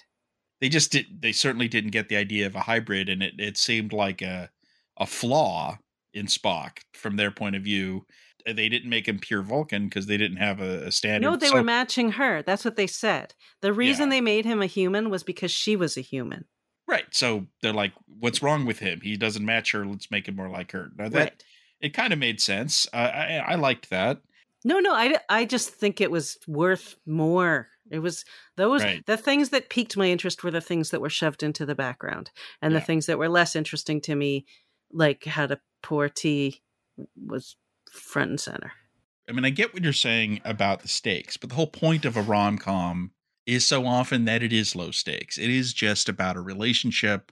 They just did. They certainly didn't get the idea of a hybrid, and it it seemed like a a flaw in Spock from their point of view. Uh, They didn't make him pure Vulcan because they didn't have a, a standard. No, they So- were matching her. That's what they said. The reason Yeah. they made him a human was because she was a human. Right. So they're like, "What's wrong with him? He doesn't match her. Let's make him more like her." Now that right. it kind of made sense. Uh, I I liked that. No, no, I, I just think it was worth more. It was those Right. the things that piqued my interest were the things that were shoved into the background, and Yeah. the things that were less interesting to me, like how to pour tea, was front and center. I mean, I get what you're saying about the stakes, but the whole point of a rom com is so often that it is low stakes. It is just about a relationship.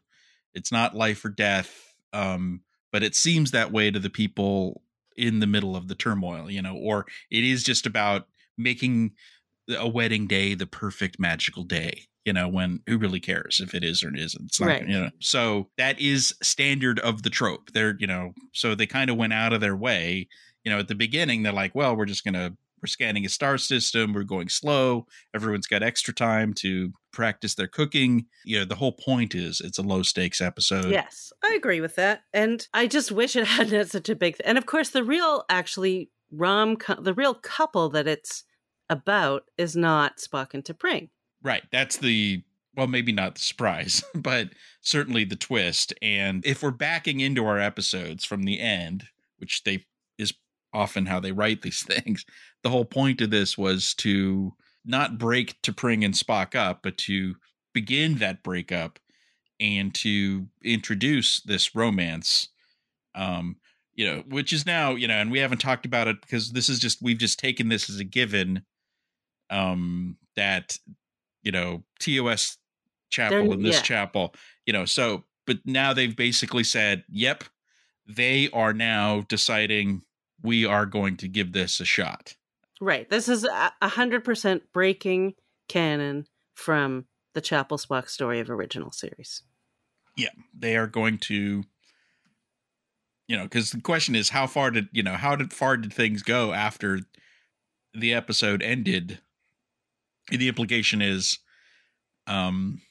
It's not life or death. Um, but it seems that way to the people in the middle of the turmoil, you know, or it is just about making a wedding day the perfect magical day, you know, when who really cares if it is or it isn't. It's not, Right. you know. So that is standard of the trope. They're, you know, so they kind of went out of their way you know, at the beginning, they're like, well, we're just going to, we're scanning a star system. We're going slow. Everyone's got extra time to practice their cooking. You know, the whole point is it's a low stakes episode. Yes, I agree with that, and I just wish it hadn't had such a big. and of course, the real actually rom the real couple that it's about is not Spock and T'Pring. Right. That's the, well, maybe not the surprise, but certainly the twist. And if we're backing into our episodes from the end, which they often how they write these things, the whole point of this was to not break T'Pring and Spock up, but to begin that breakup and to introduce this romance. Um, you know, which is now, you know, and we haven't talked about it because this is just we've just taken this as a given um that you know TOS chapel They're- in this yeah. chapel, you know, so but now they've basically said, "Yep, they are now deciding we are going to give this a shot." Right. This is a hundred percent breaking canon from the Chapel Spock story of original series. Yeah, they are going to you know, cuz the question is how far did, you know, how did far did things go after the episode ended? The implication is um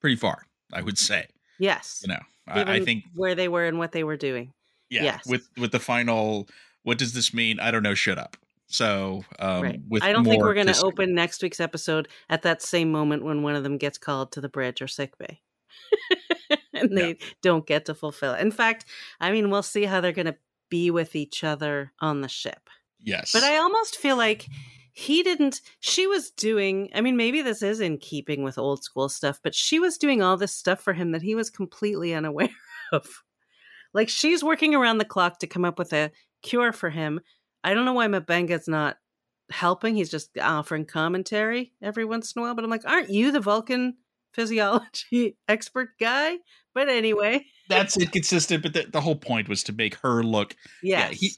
pretty far, I would say. Yes. You know, I, I think where they were and what they were doing. Yeah Yes. with with the final what does this mean i don't know shut up so um right. with I don't think we're going to open next week's episode at that same moment when one of them gets called to the bridge or sick bay. and they don't get to fulfill it. In fact, I mean, we'll see how they're going to be with each other on the ship. yes But I almost feel like he didn't, she was doing, I mean, maybe this is in keeping with old school stuff, but she was doing all this stuff for him that he was completely unaware of. Like she's working around the clock to come up with a cure for him. I don't know why M'Benga's not helping. He's just offering commentary every once in a while. But I'm like, aren't you the Vulcan physiology expert guy? But anyway, that's inconsistent but the, the whole point was to make her look yes. yeah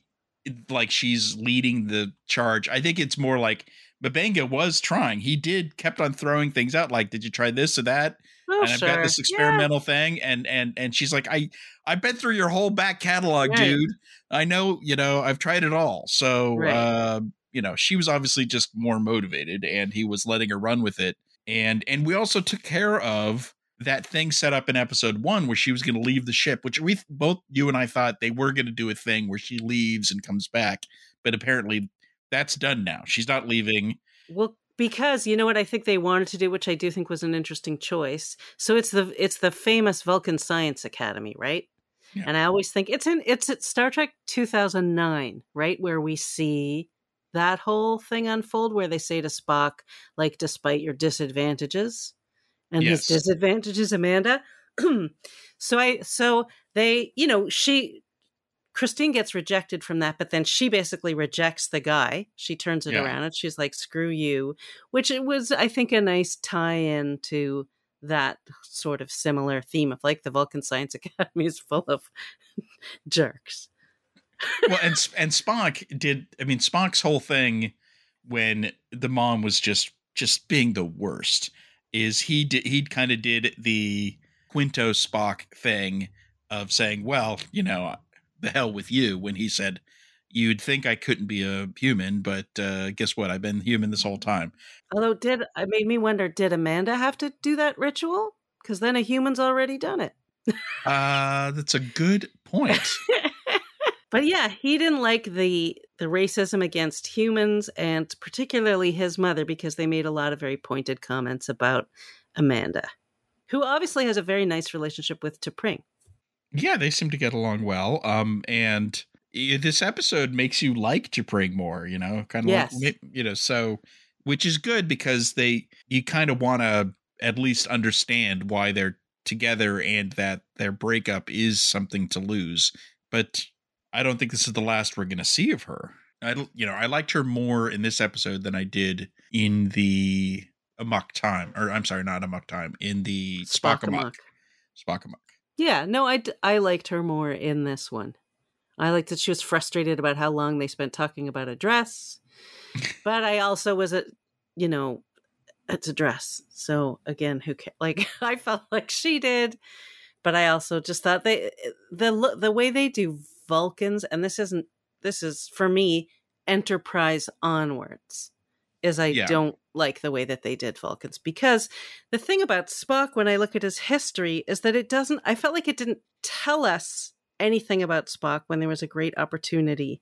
he like she's leading the charge i think it's more like M'Benga was trying he did kept on throwing things out like did you try this or that oh, and I've sure. got this Yeah. experimental thing, and and and she's like, I I've been through your whole back catalog, Right. dude. I know, you know, I've tried it all. So, Right. uh, you know, she was obviously just more motivated, and he was letting her run with it. And and we also took care of that thing set up in episode one where she was going to leave the ship, which we both you and I thought they were going to do a thing where she leaves and comes back, but apparently that's done now. She's not leaving. Well, because you know what I think they wanted to do, which I do think was an interesting choice. So it's the it's the famous Vulcan Science Academy, right? Yeah. And I always think it's in it's at Star Trek 2009, right, where we see that whole thing unfold, where they say to Spock, like, despite your disadvantages, and Yes. his disadvantages, Amanda, so I so they you know she Christine gets rejected from that, but then she basically rejects the guy. She turns it Yeah. around and she's like, "Screw you," which it was, I think, a nice tie-in to that sort of similar theme of like the Vulcan Science Academy is full of jerks. well, and and Spock did. I mean, Spock's whole thing when the mom was just just being the worst is he did he kind of did the Quinto Spock thing of saying, "Well, you know, the hell with you." When he said, "You'd think I couldn't be a human, but uh, guess what? I've been human this whole time." Although, did it made me wonder, did Amanda have to do that ritual? Because then a human's already done it. Uh, that's a good point. but yeah, he didn't like the the racism against humans and particularly his mother because they made a lot of very pointed comments about Amanda, who obviously has a very nice relationship with T'Pring. Yeah, they seem to get along well. Um, and this episode makes you like T'Pring more. You know, kind of Yes. like you know, so which is good because they you kind of want to at least understand why they're together and that their breakup is something to lose. But I don't think this is the last we're going to see of her. I you know I liked her more in this episode than I did in the Amok Time, or I'm sorry, not Amok Time, in the Spock-amok. Spock Amok. Yeah, no, I, d- I liked her more in this one. I liked that she was frustrated about how long they spent talking about a dress. but I also was a, you know, it's a dress. So again, who ca- like I felt like she did, but I also just thought they the the way they do Vulcans and this isn't this is for me Enterprise onwards is I Yeah. don't like the way that they did Vulcans because the thing about Spock when I look at his history is that it doesn't I felt like it didn't tell us anything about Spock when there was a great opportunity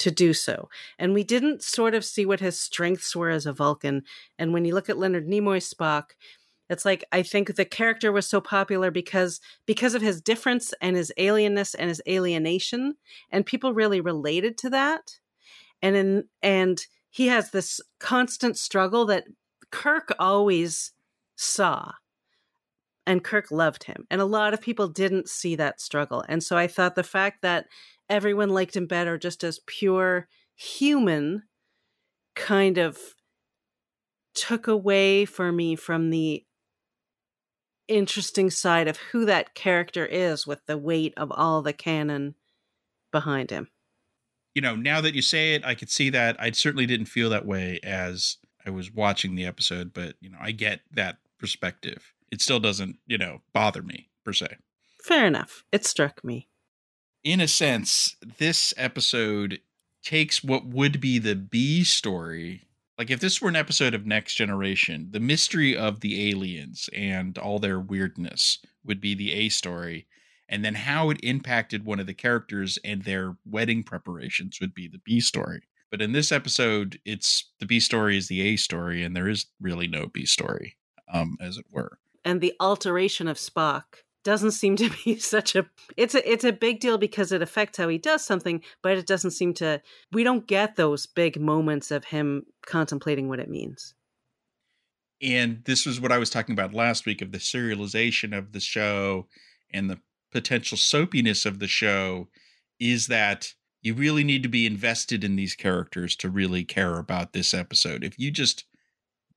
to do so. And we didn't sort of see what his strengths were as a Vulcan. And when you look at Leonard Nimoy's Spock, it's like I think the character was so popular because because of his difference and his alienness and his alienation and people really related to that. And in and he has this constant struggle that Kirk always saw and Kirk loved him. And a lot of people didn't see that struggle. And so I thought the fact that everyone liked him better just as pure human kind of took away for me from the interesting side of who that character is with the weight of all the canon behind him. You know, now that you say it, I could see that. I certainly didn't feel that way as I was watching the episode, but you know, I get that perspective. It still doesn't, you know, bother me per se. Fair enough. It struck me. In a sense, this episode takes what would be the B story. Like if this were an episode of Next Generation, the mystery of the aliens and all their weirdness would be the A story. And then how it impacted one of the characters and their wedding preparations would be the B story. But in this episode, it's the B story is the A story, and there is really no B story, um, as it were. and the alteration of Spock doesn't seem to be such a it's a it's a big deal because it affects how he does something but it doesn't seem to we don't get those big moments of him contemplating what it means and this was what I was talking about last week of the serialization of the show and the potential soapiness of the show is that you really need to be invested in these characters to really care about this episode. If you just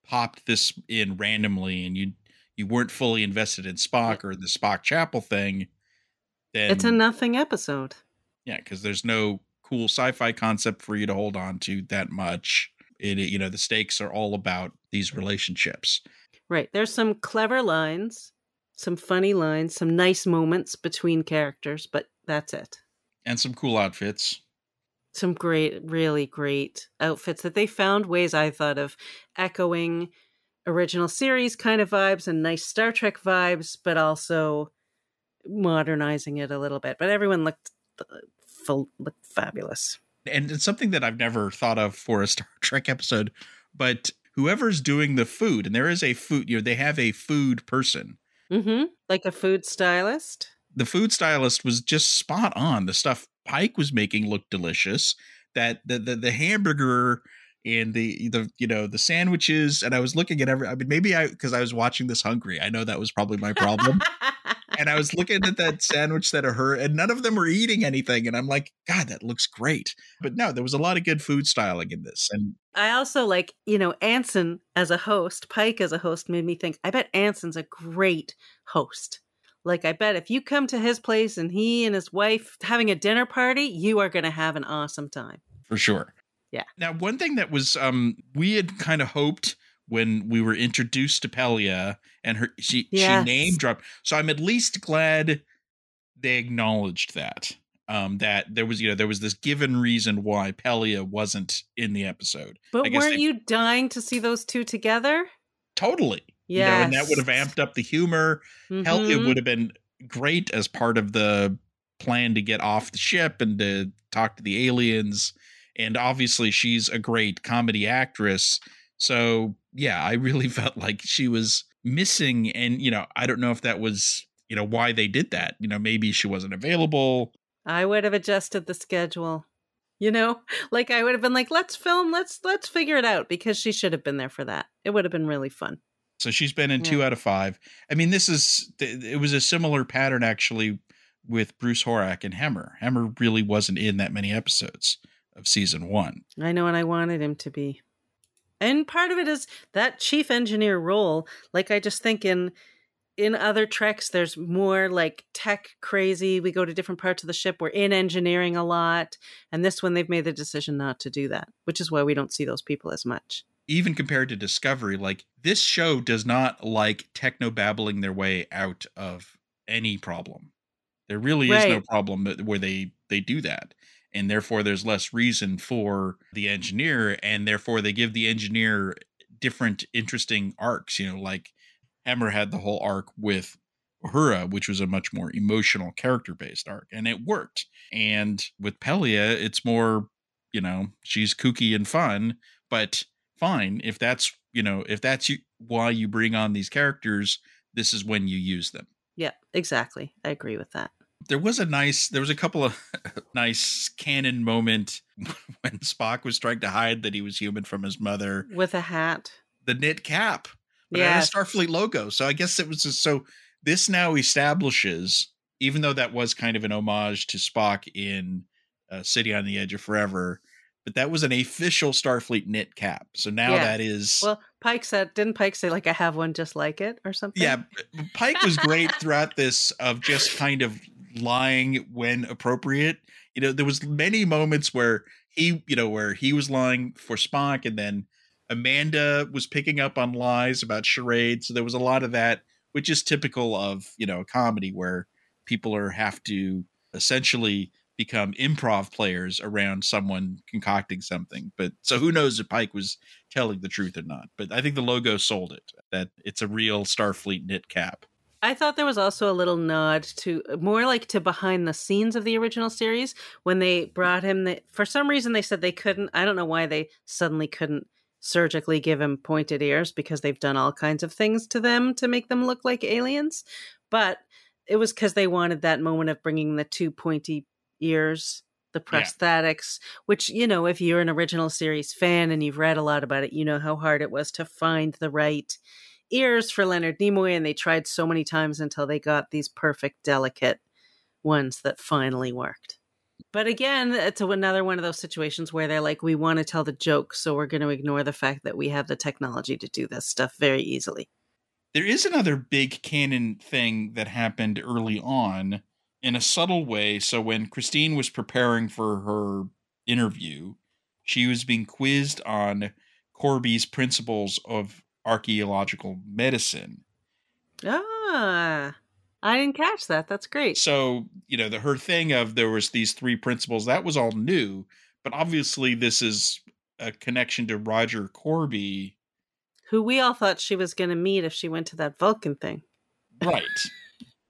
popped this in randomly and you you weren't fully invested in Spock or the Spock Chapel thing, then it's a nothing episode yeah, because there's no cool sci-fi concept for you to hold on to that much. It you know the stakes are all about these relationships. right there's some clever lines some funny lines some nice moments between characters but that's it and some cool outfits. some great really great outfits that they found ways i thought of echoing original series kind of vibes and nice star trek vibes but also modernizing it a little bit but everyone looked uh, full, looked fabulous And it's something that I've never thought of for a Star Trek episode, but whoever's doing the food, and there is a food, you know, they have a food person. Mm-hmm like a food stylist The food stylist was just spot on. The stuff Pike was making looked delicious. That the the, the hamburger and the the you know the sandwiches and I was looking at every I mean maybe I because I was watching this hungry. I know that was probably my problem. and I was looking at that sandwich that of her, and none of them were eating anything. And I'm like, God, that looks great. But no, there was a lot of good food styling in this. And I also like, you know, Anson as a host, Pike as a host made me think, I bet Anson's a great host. Like, I bet if you come to his place and he and his wife having a dinner party, you are going to have an awesome time. For sure. Yeah. Now, one thing that was, um, we had kind of hoped when we were introduced to Pelia and her she yes. she name dropped. So I'm at least glad they acknowledged that. Um, that there was you know there was this given reason why Pelia wasn't in the episode. But weren't they, you dying to see those two together? Totally. Yeah, you know, and that would have amped up the humor. Mm-hmm. Hell, it mm-hmm. would have been great as part of the plan to get off the ship and to talk to the aliens. And obviously, she's a great comedy actress. So yeah, I really felt like she was missing. And, you know, I don't know if that was, you know, why they did that. You know, maybe she wasn't available. I would have adjusted the schedule. You know, like I would have been like, let's film, let's let's figure it out because she should have been there for that. It would have been really fun. So she's been in yeah. two out of five. I mean, this is it was a similar pattern actually with Bruce Horak and Hemmer. Hemmer really wasn't in that many episodes of season one. I know, and I wanted him to be. And part of it is that chief engineer role. Like I just think in in other treks there's more like tech crazy. We go to different parts of the ship. We're in engineering a lot. And this one they've made the decision not to do that, which is why we don't see those people as much. Even compared to Discovery, like this show does not like techno babbling their way out of any problem. There really is no problem where they they do that and therefore there's less reason for the engineer and therefore they give the engineer different interesting arcs you know like Hemmer had the whole arc with Uhura, which was a much more emotional character based arc, and it worked. And with Pelia, it's more, you know, she's kooky and fun, but fine if that's you know if that's you, why you bring on these characters, this is when you use them. Yeah, exactly. I agree with that there was a nice there was a couple of nice canon moment when Spock was trying to hide that he was human from his mother with a hat, the knit cap, yeah, Starfleet logo. So I guess it was just, so. This now establishes, even though that was kind of an homage to Spock in uh, City on the Edge of Forever, but that was an official Starfleet knit cap. So now yeah. that is well. Pike said, didn't Pike say like I have one just like it or something? Yeah, Pike was great throughout this of just kind of lying when appropriate. You know, there was many moments where he, you know, where he was lying for Spock, and then Amanda was picking up on lies about charades. So there was a lot of that, which is typical of you know a comedy where people are have to essentially become improv players around someone concocting something. But so who knows if Pike was telling the truth or not? But I think the logo sold it that it's a real Starfleet knit cap. I thought there was also a little nod to more like to behind the scenes of the original series when they brought him. The, for some reason, they said they couldn't. I don't know why they suddenly couldn't surgically give him pointed ears because they've done all kinds of things to them to make them look like aliens. But it was because they wanted that moment of bringing the two pointy ears the prosthetics, yeah. which, you know, if you're an original series fan and you've read a lot about it, you know how hard it was to find the right ears for Leonard Nimoy, and they tried so many times until they got these perfect, delicate ones that finally worked. But again, it's another one of those situations where they're like, we want to tell the joke, so we're going to ignore the fact that we have the technology to do this stuff very easily. There is another big canon thing that happened early on in a subtle way. So when Christine was preparing for her interview, she was being quizzed on Corby's principles of archaeological medicine. Ah, I didn't catch that. That's great. So, you know, the her thing of there was these three principles, that was all new, but obviously this is a connection to Roger Corby Who we all thought she was going to meet if she went to that Vulcan thing. Right.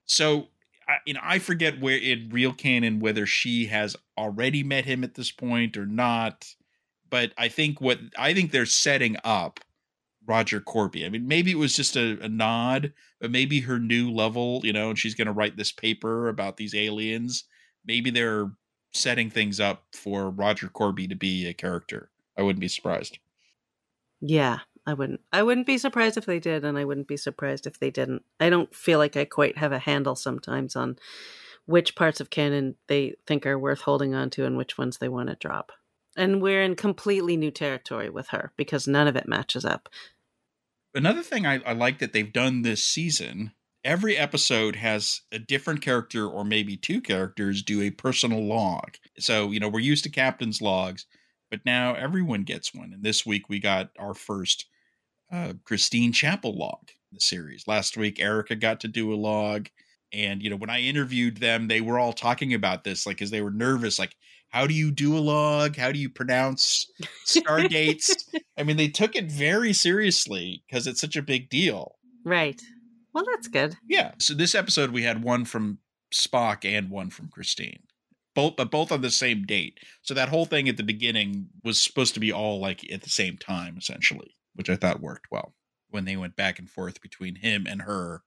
so, I, you know, I forget where in real canon whether she has already met him at this point or not. But I think what I think they're setting up Roger Corby. I mean, maybe it was just a, a nod, but maybe her new level, you know, and she's going to write this paper about these aliens. Maybe they're setting things up for Roger Corby to be a character. I wouldn't be surprised. Yeah, I wouldn't. I wouldn't be surprised if they did, and I wouldn't be surprised if they didn't. I don't feel like I quite have a handle sometimes on which parts of canon they think are worth holding on to and which ones they want to drop. And we're in completely new territory with her because none of it matches up. Another thing I, I like that they've done this season every episode has a different character or maybe two characters do a personal log. So, you know, we're used to captain's logs, but now everyone gets one. And this week we got our first uh, Christine Chapel log in the series. Last week, Erica got to do a log. And, you know, when I interviewed them, they were all talking about this, like, because they were nervous, like, how do you do a log? How do you pronounce star dates? I mean, they took it very seriously because it's such a big deal. Right. Well, that's good. Yeah. So this episode we had one from Spock and one from Christine. Both but both on the same date. So that whole thing at the beginning was supposed to be all like at the same time essentially, which I thought worked well when they went back and forth between him and her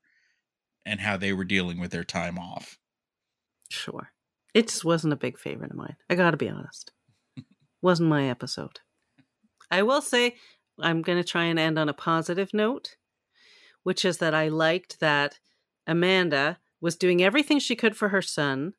and how they were dealing with their time off. Sure. It just wasn't a big favorite of mine. I got to be honest. wasn't my episode. I will say I'm going to try and end on a positive note which is that I liked that Amanda was doing everything she could for her son,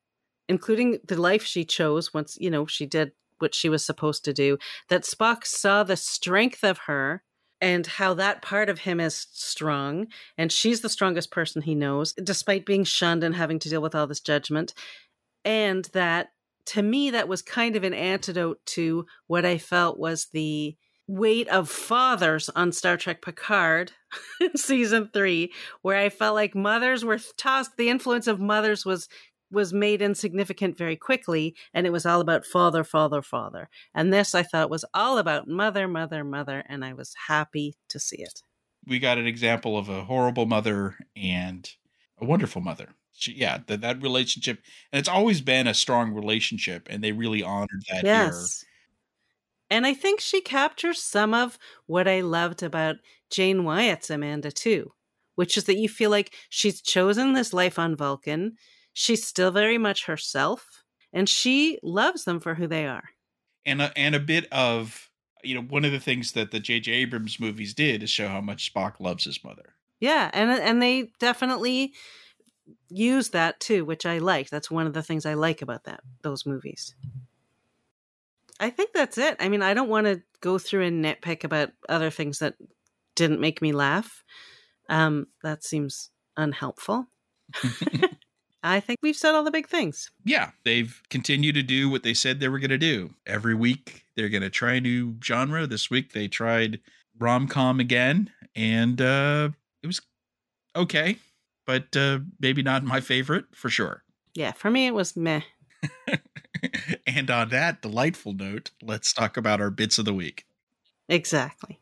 including the life she chose once, you know, she did what she was supposed to do. That Spock saw the strength of her and how that part of him is strong. And she's the strongest person he knows, despite being shunned and having to deal with all this judgment. And that to me, that was kind of an antidote to what I felt was the weight of fathers on Star Trek Picard season 3 where I felt like mothers were tossed the influence of mothers was was made insignificant very quickly and it was all about father father father and this I thought was all about mother mother mother and I was happy to see it. We got an example of a horrible mother and a wonderful mother. Yeah, that that relationship and it's always been a strong relationship and they really honored that yes. and I think she captures some of what I loved about Jane Wyatt's Amanda too, which is that you feel like she's chosen this life on Vulcan. She's still very much herself, and she loves them for who they are. And a, and a bit of you know one of the things that the J.J. Abrams movies did is show how much Spock loves his mother. Yeah, and and they definitely use that too, which I like. That's one of the things I like about that those movies. I think that's it. I mean, I don't want to go through and nitpick about other things that didn't make me laugh. Um, that seems unhelpful. I think we've said all the big things. Yeah, they've continued to do what they said they were going to do. Every week they're going to try a new genre. This week they tried rom com again, and uh, it was okay, but uh, maybe not my favorite for sure. Yeah, for me it was meh. and on that delightful note, let's talk about our bits of the week. Exactly.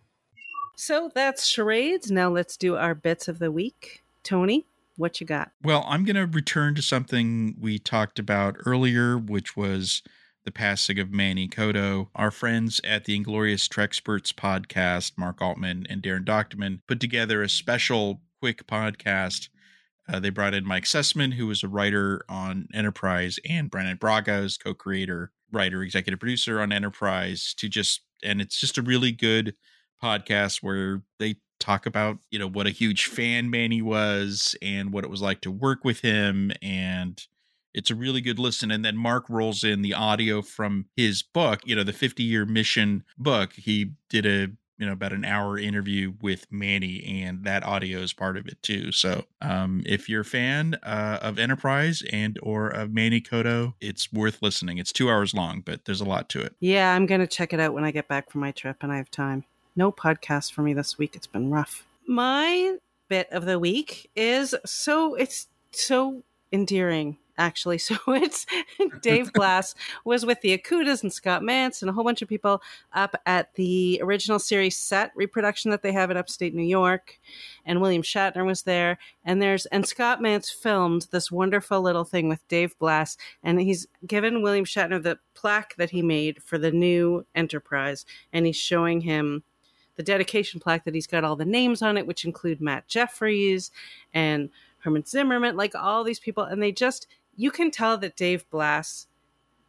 So that's charades. Now let's do our bits of the week. Tony, what you got? Well, I'm going to return to something we talked about earlier, which was the passing of Manny Coto. Our friends at the Inglorious Treksperts podcast, Mark Altman and Daren Dochterman, put together a special quick podcast uh, they brought in Mike Sussman, who was a writer on Enterprise, and Brannon Braga's co-creator, writer, executive producer on Enterprise, to just and it's just a really good podcast where they talk about you know what a huge fan Manny was and what it was like to work with him and it's a really good listen. And then mark rolls in the audio from his book you know the 50 year mission book. He did a you know about an hour interview with Manny, and that audio is part of it too. So um, if you're a fan uh, of Enterprise and or of Manny Coto, it's worth listening. It's two hours long, but there's a lot to it. Yeah, I'm gonna check it out when I get back from my trip and I have time. No podcast for me this week. It's been rough. My bit of the week is so it's so endearing actually. So it's Dave Blass was with the Okudas and Scott Mantz and a whole bunch of people up at the original series set reproduction that they have in upstate New York. And William Shatner was there. And there's and Scott Mantz filmed this wonderful little thing with Dave Blass. And he's given William Shatner the plaque that he made for the new Enterprise. And he's showing him the dedication plaque that he's got all the names on it, which include Matt Jefferies and Herman Zimmerman, like all these people. And they just you can tell that Dave Blass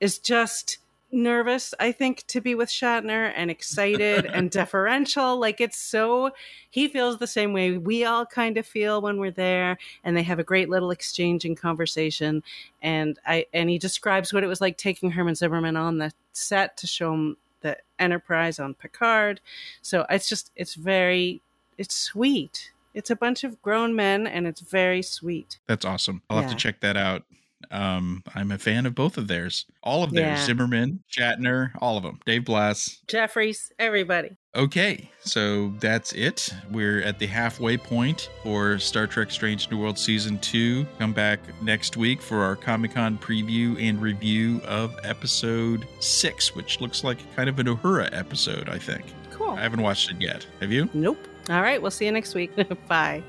is just nervous, I think, to be with Shatner and excited and deferential. Like it's so, he feels the same way we all kind of feel when we're there. And they have a great little exchange and conversation. And I, and he describes what it was like taking Herman Zimmerman on the set to show him the Enterprise on Picard. So it's just, it's very, it's sweet. It's a bunch of grown men and it's very sweet. That's awesome. I'll have to check that out. Um, I'm a fan of both of theirs. All of theirs. Yeah. Zimmerman, Shatner, all of them. Dave Blass. Jefferies, everybody. Okay, so that's it. We're at the halfway point for Star Trek Strange New World Season 2. Come back next week for our Comic Con preview and review of episode 6, which looks like kind of an Uhura episode, I think. Cool. I haven't watched it yet. Have you? Nope. All right. We'll see you next week. Bye.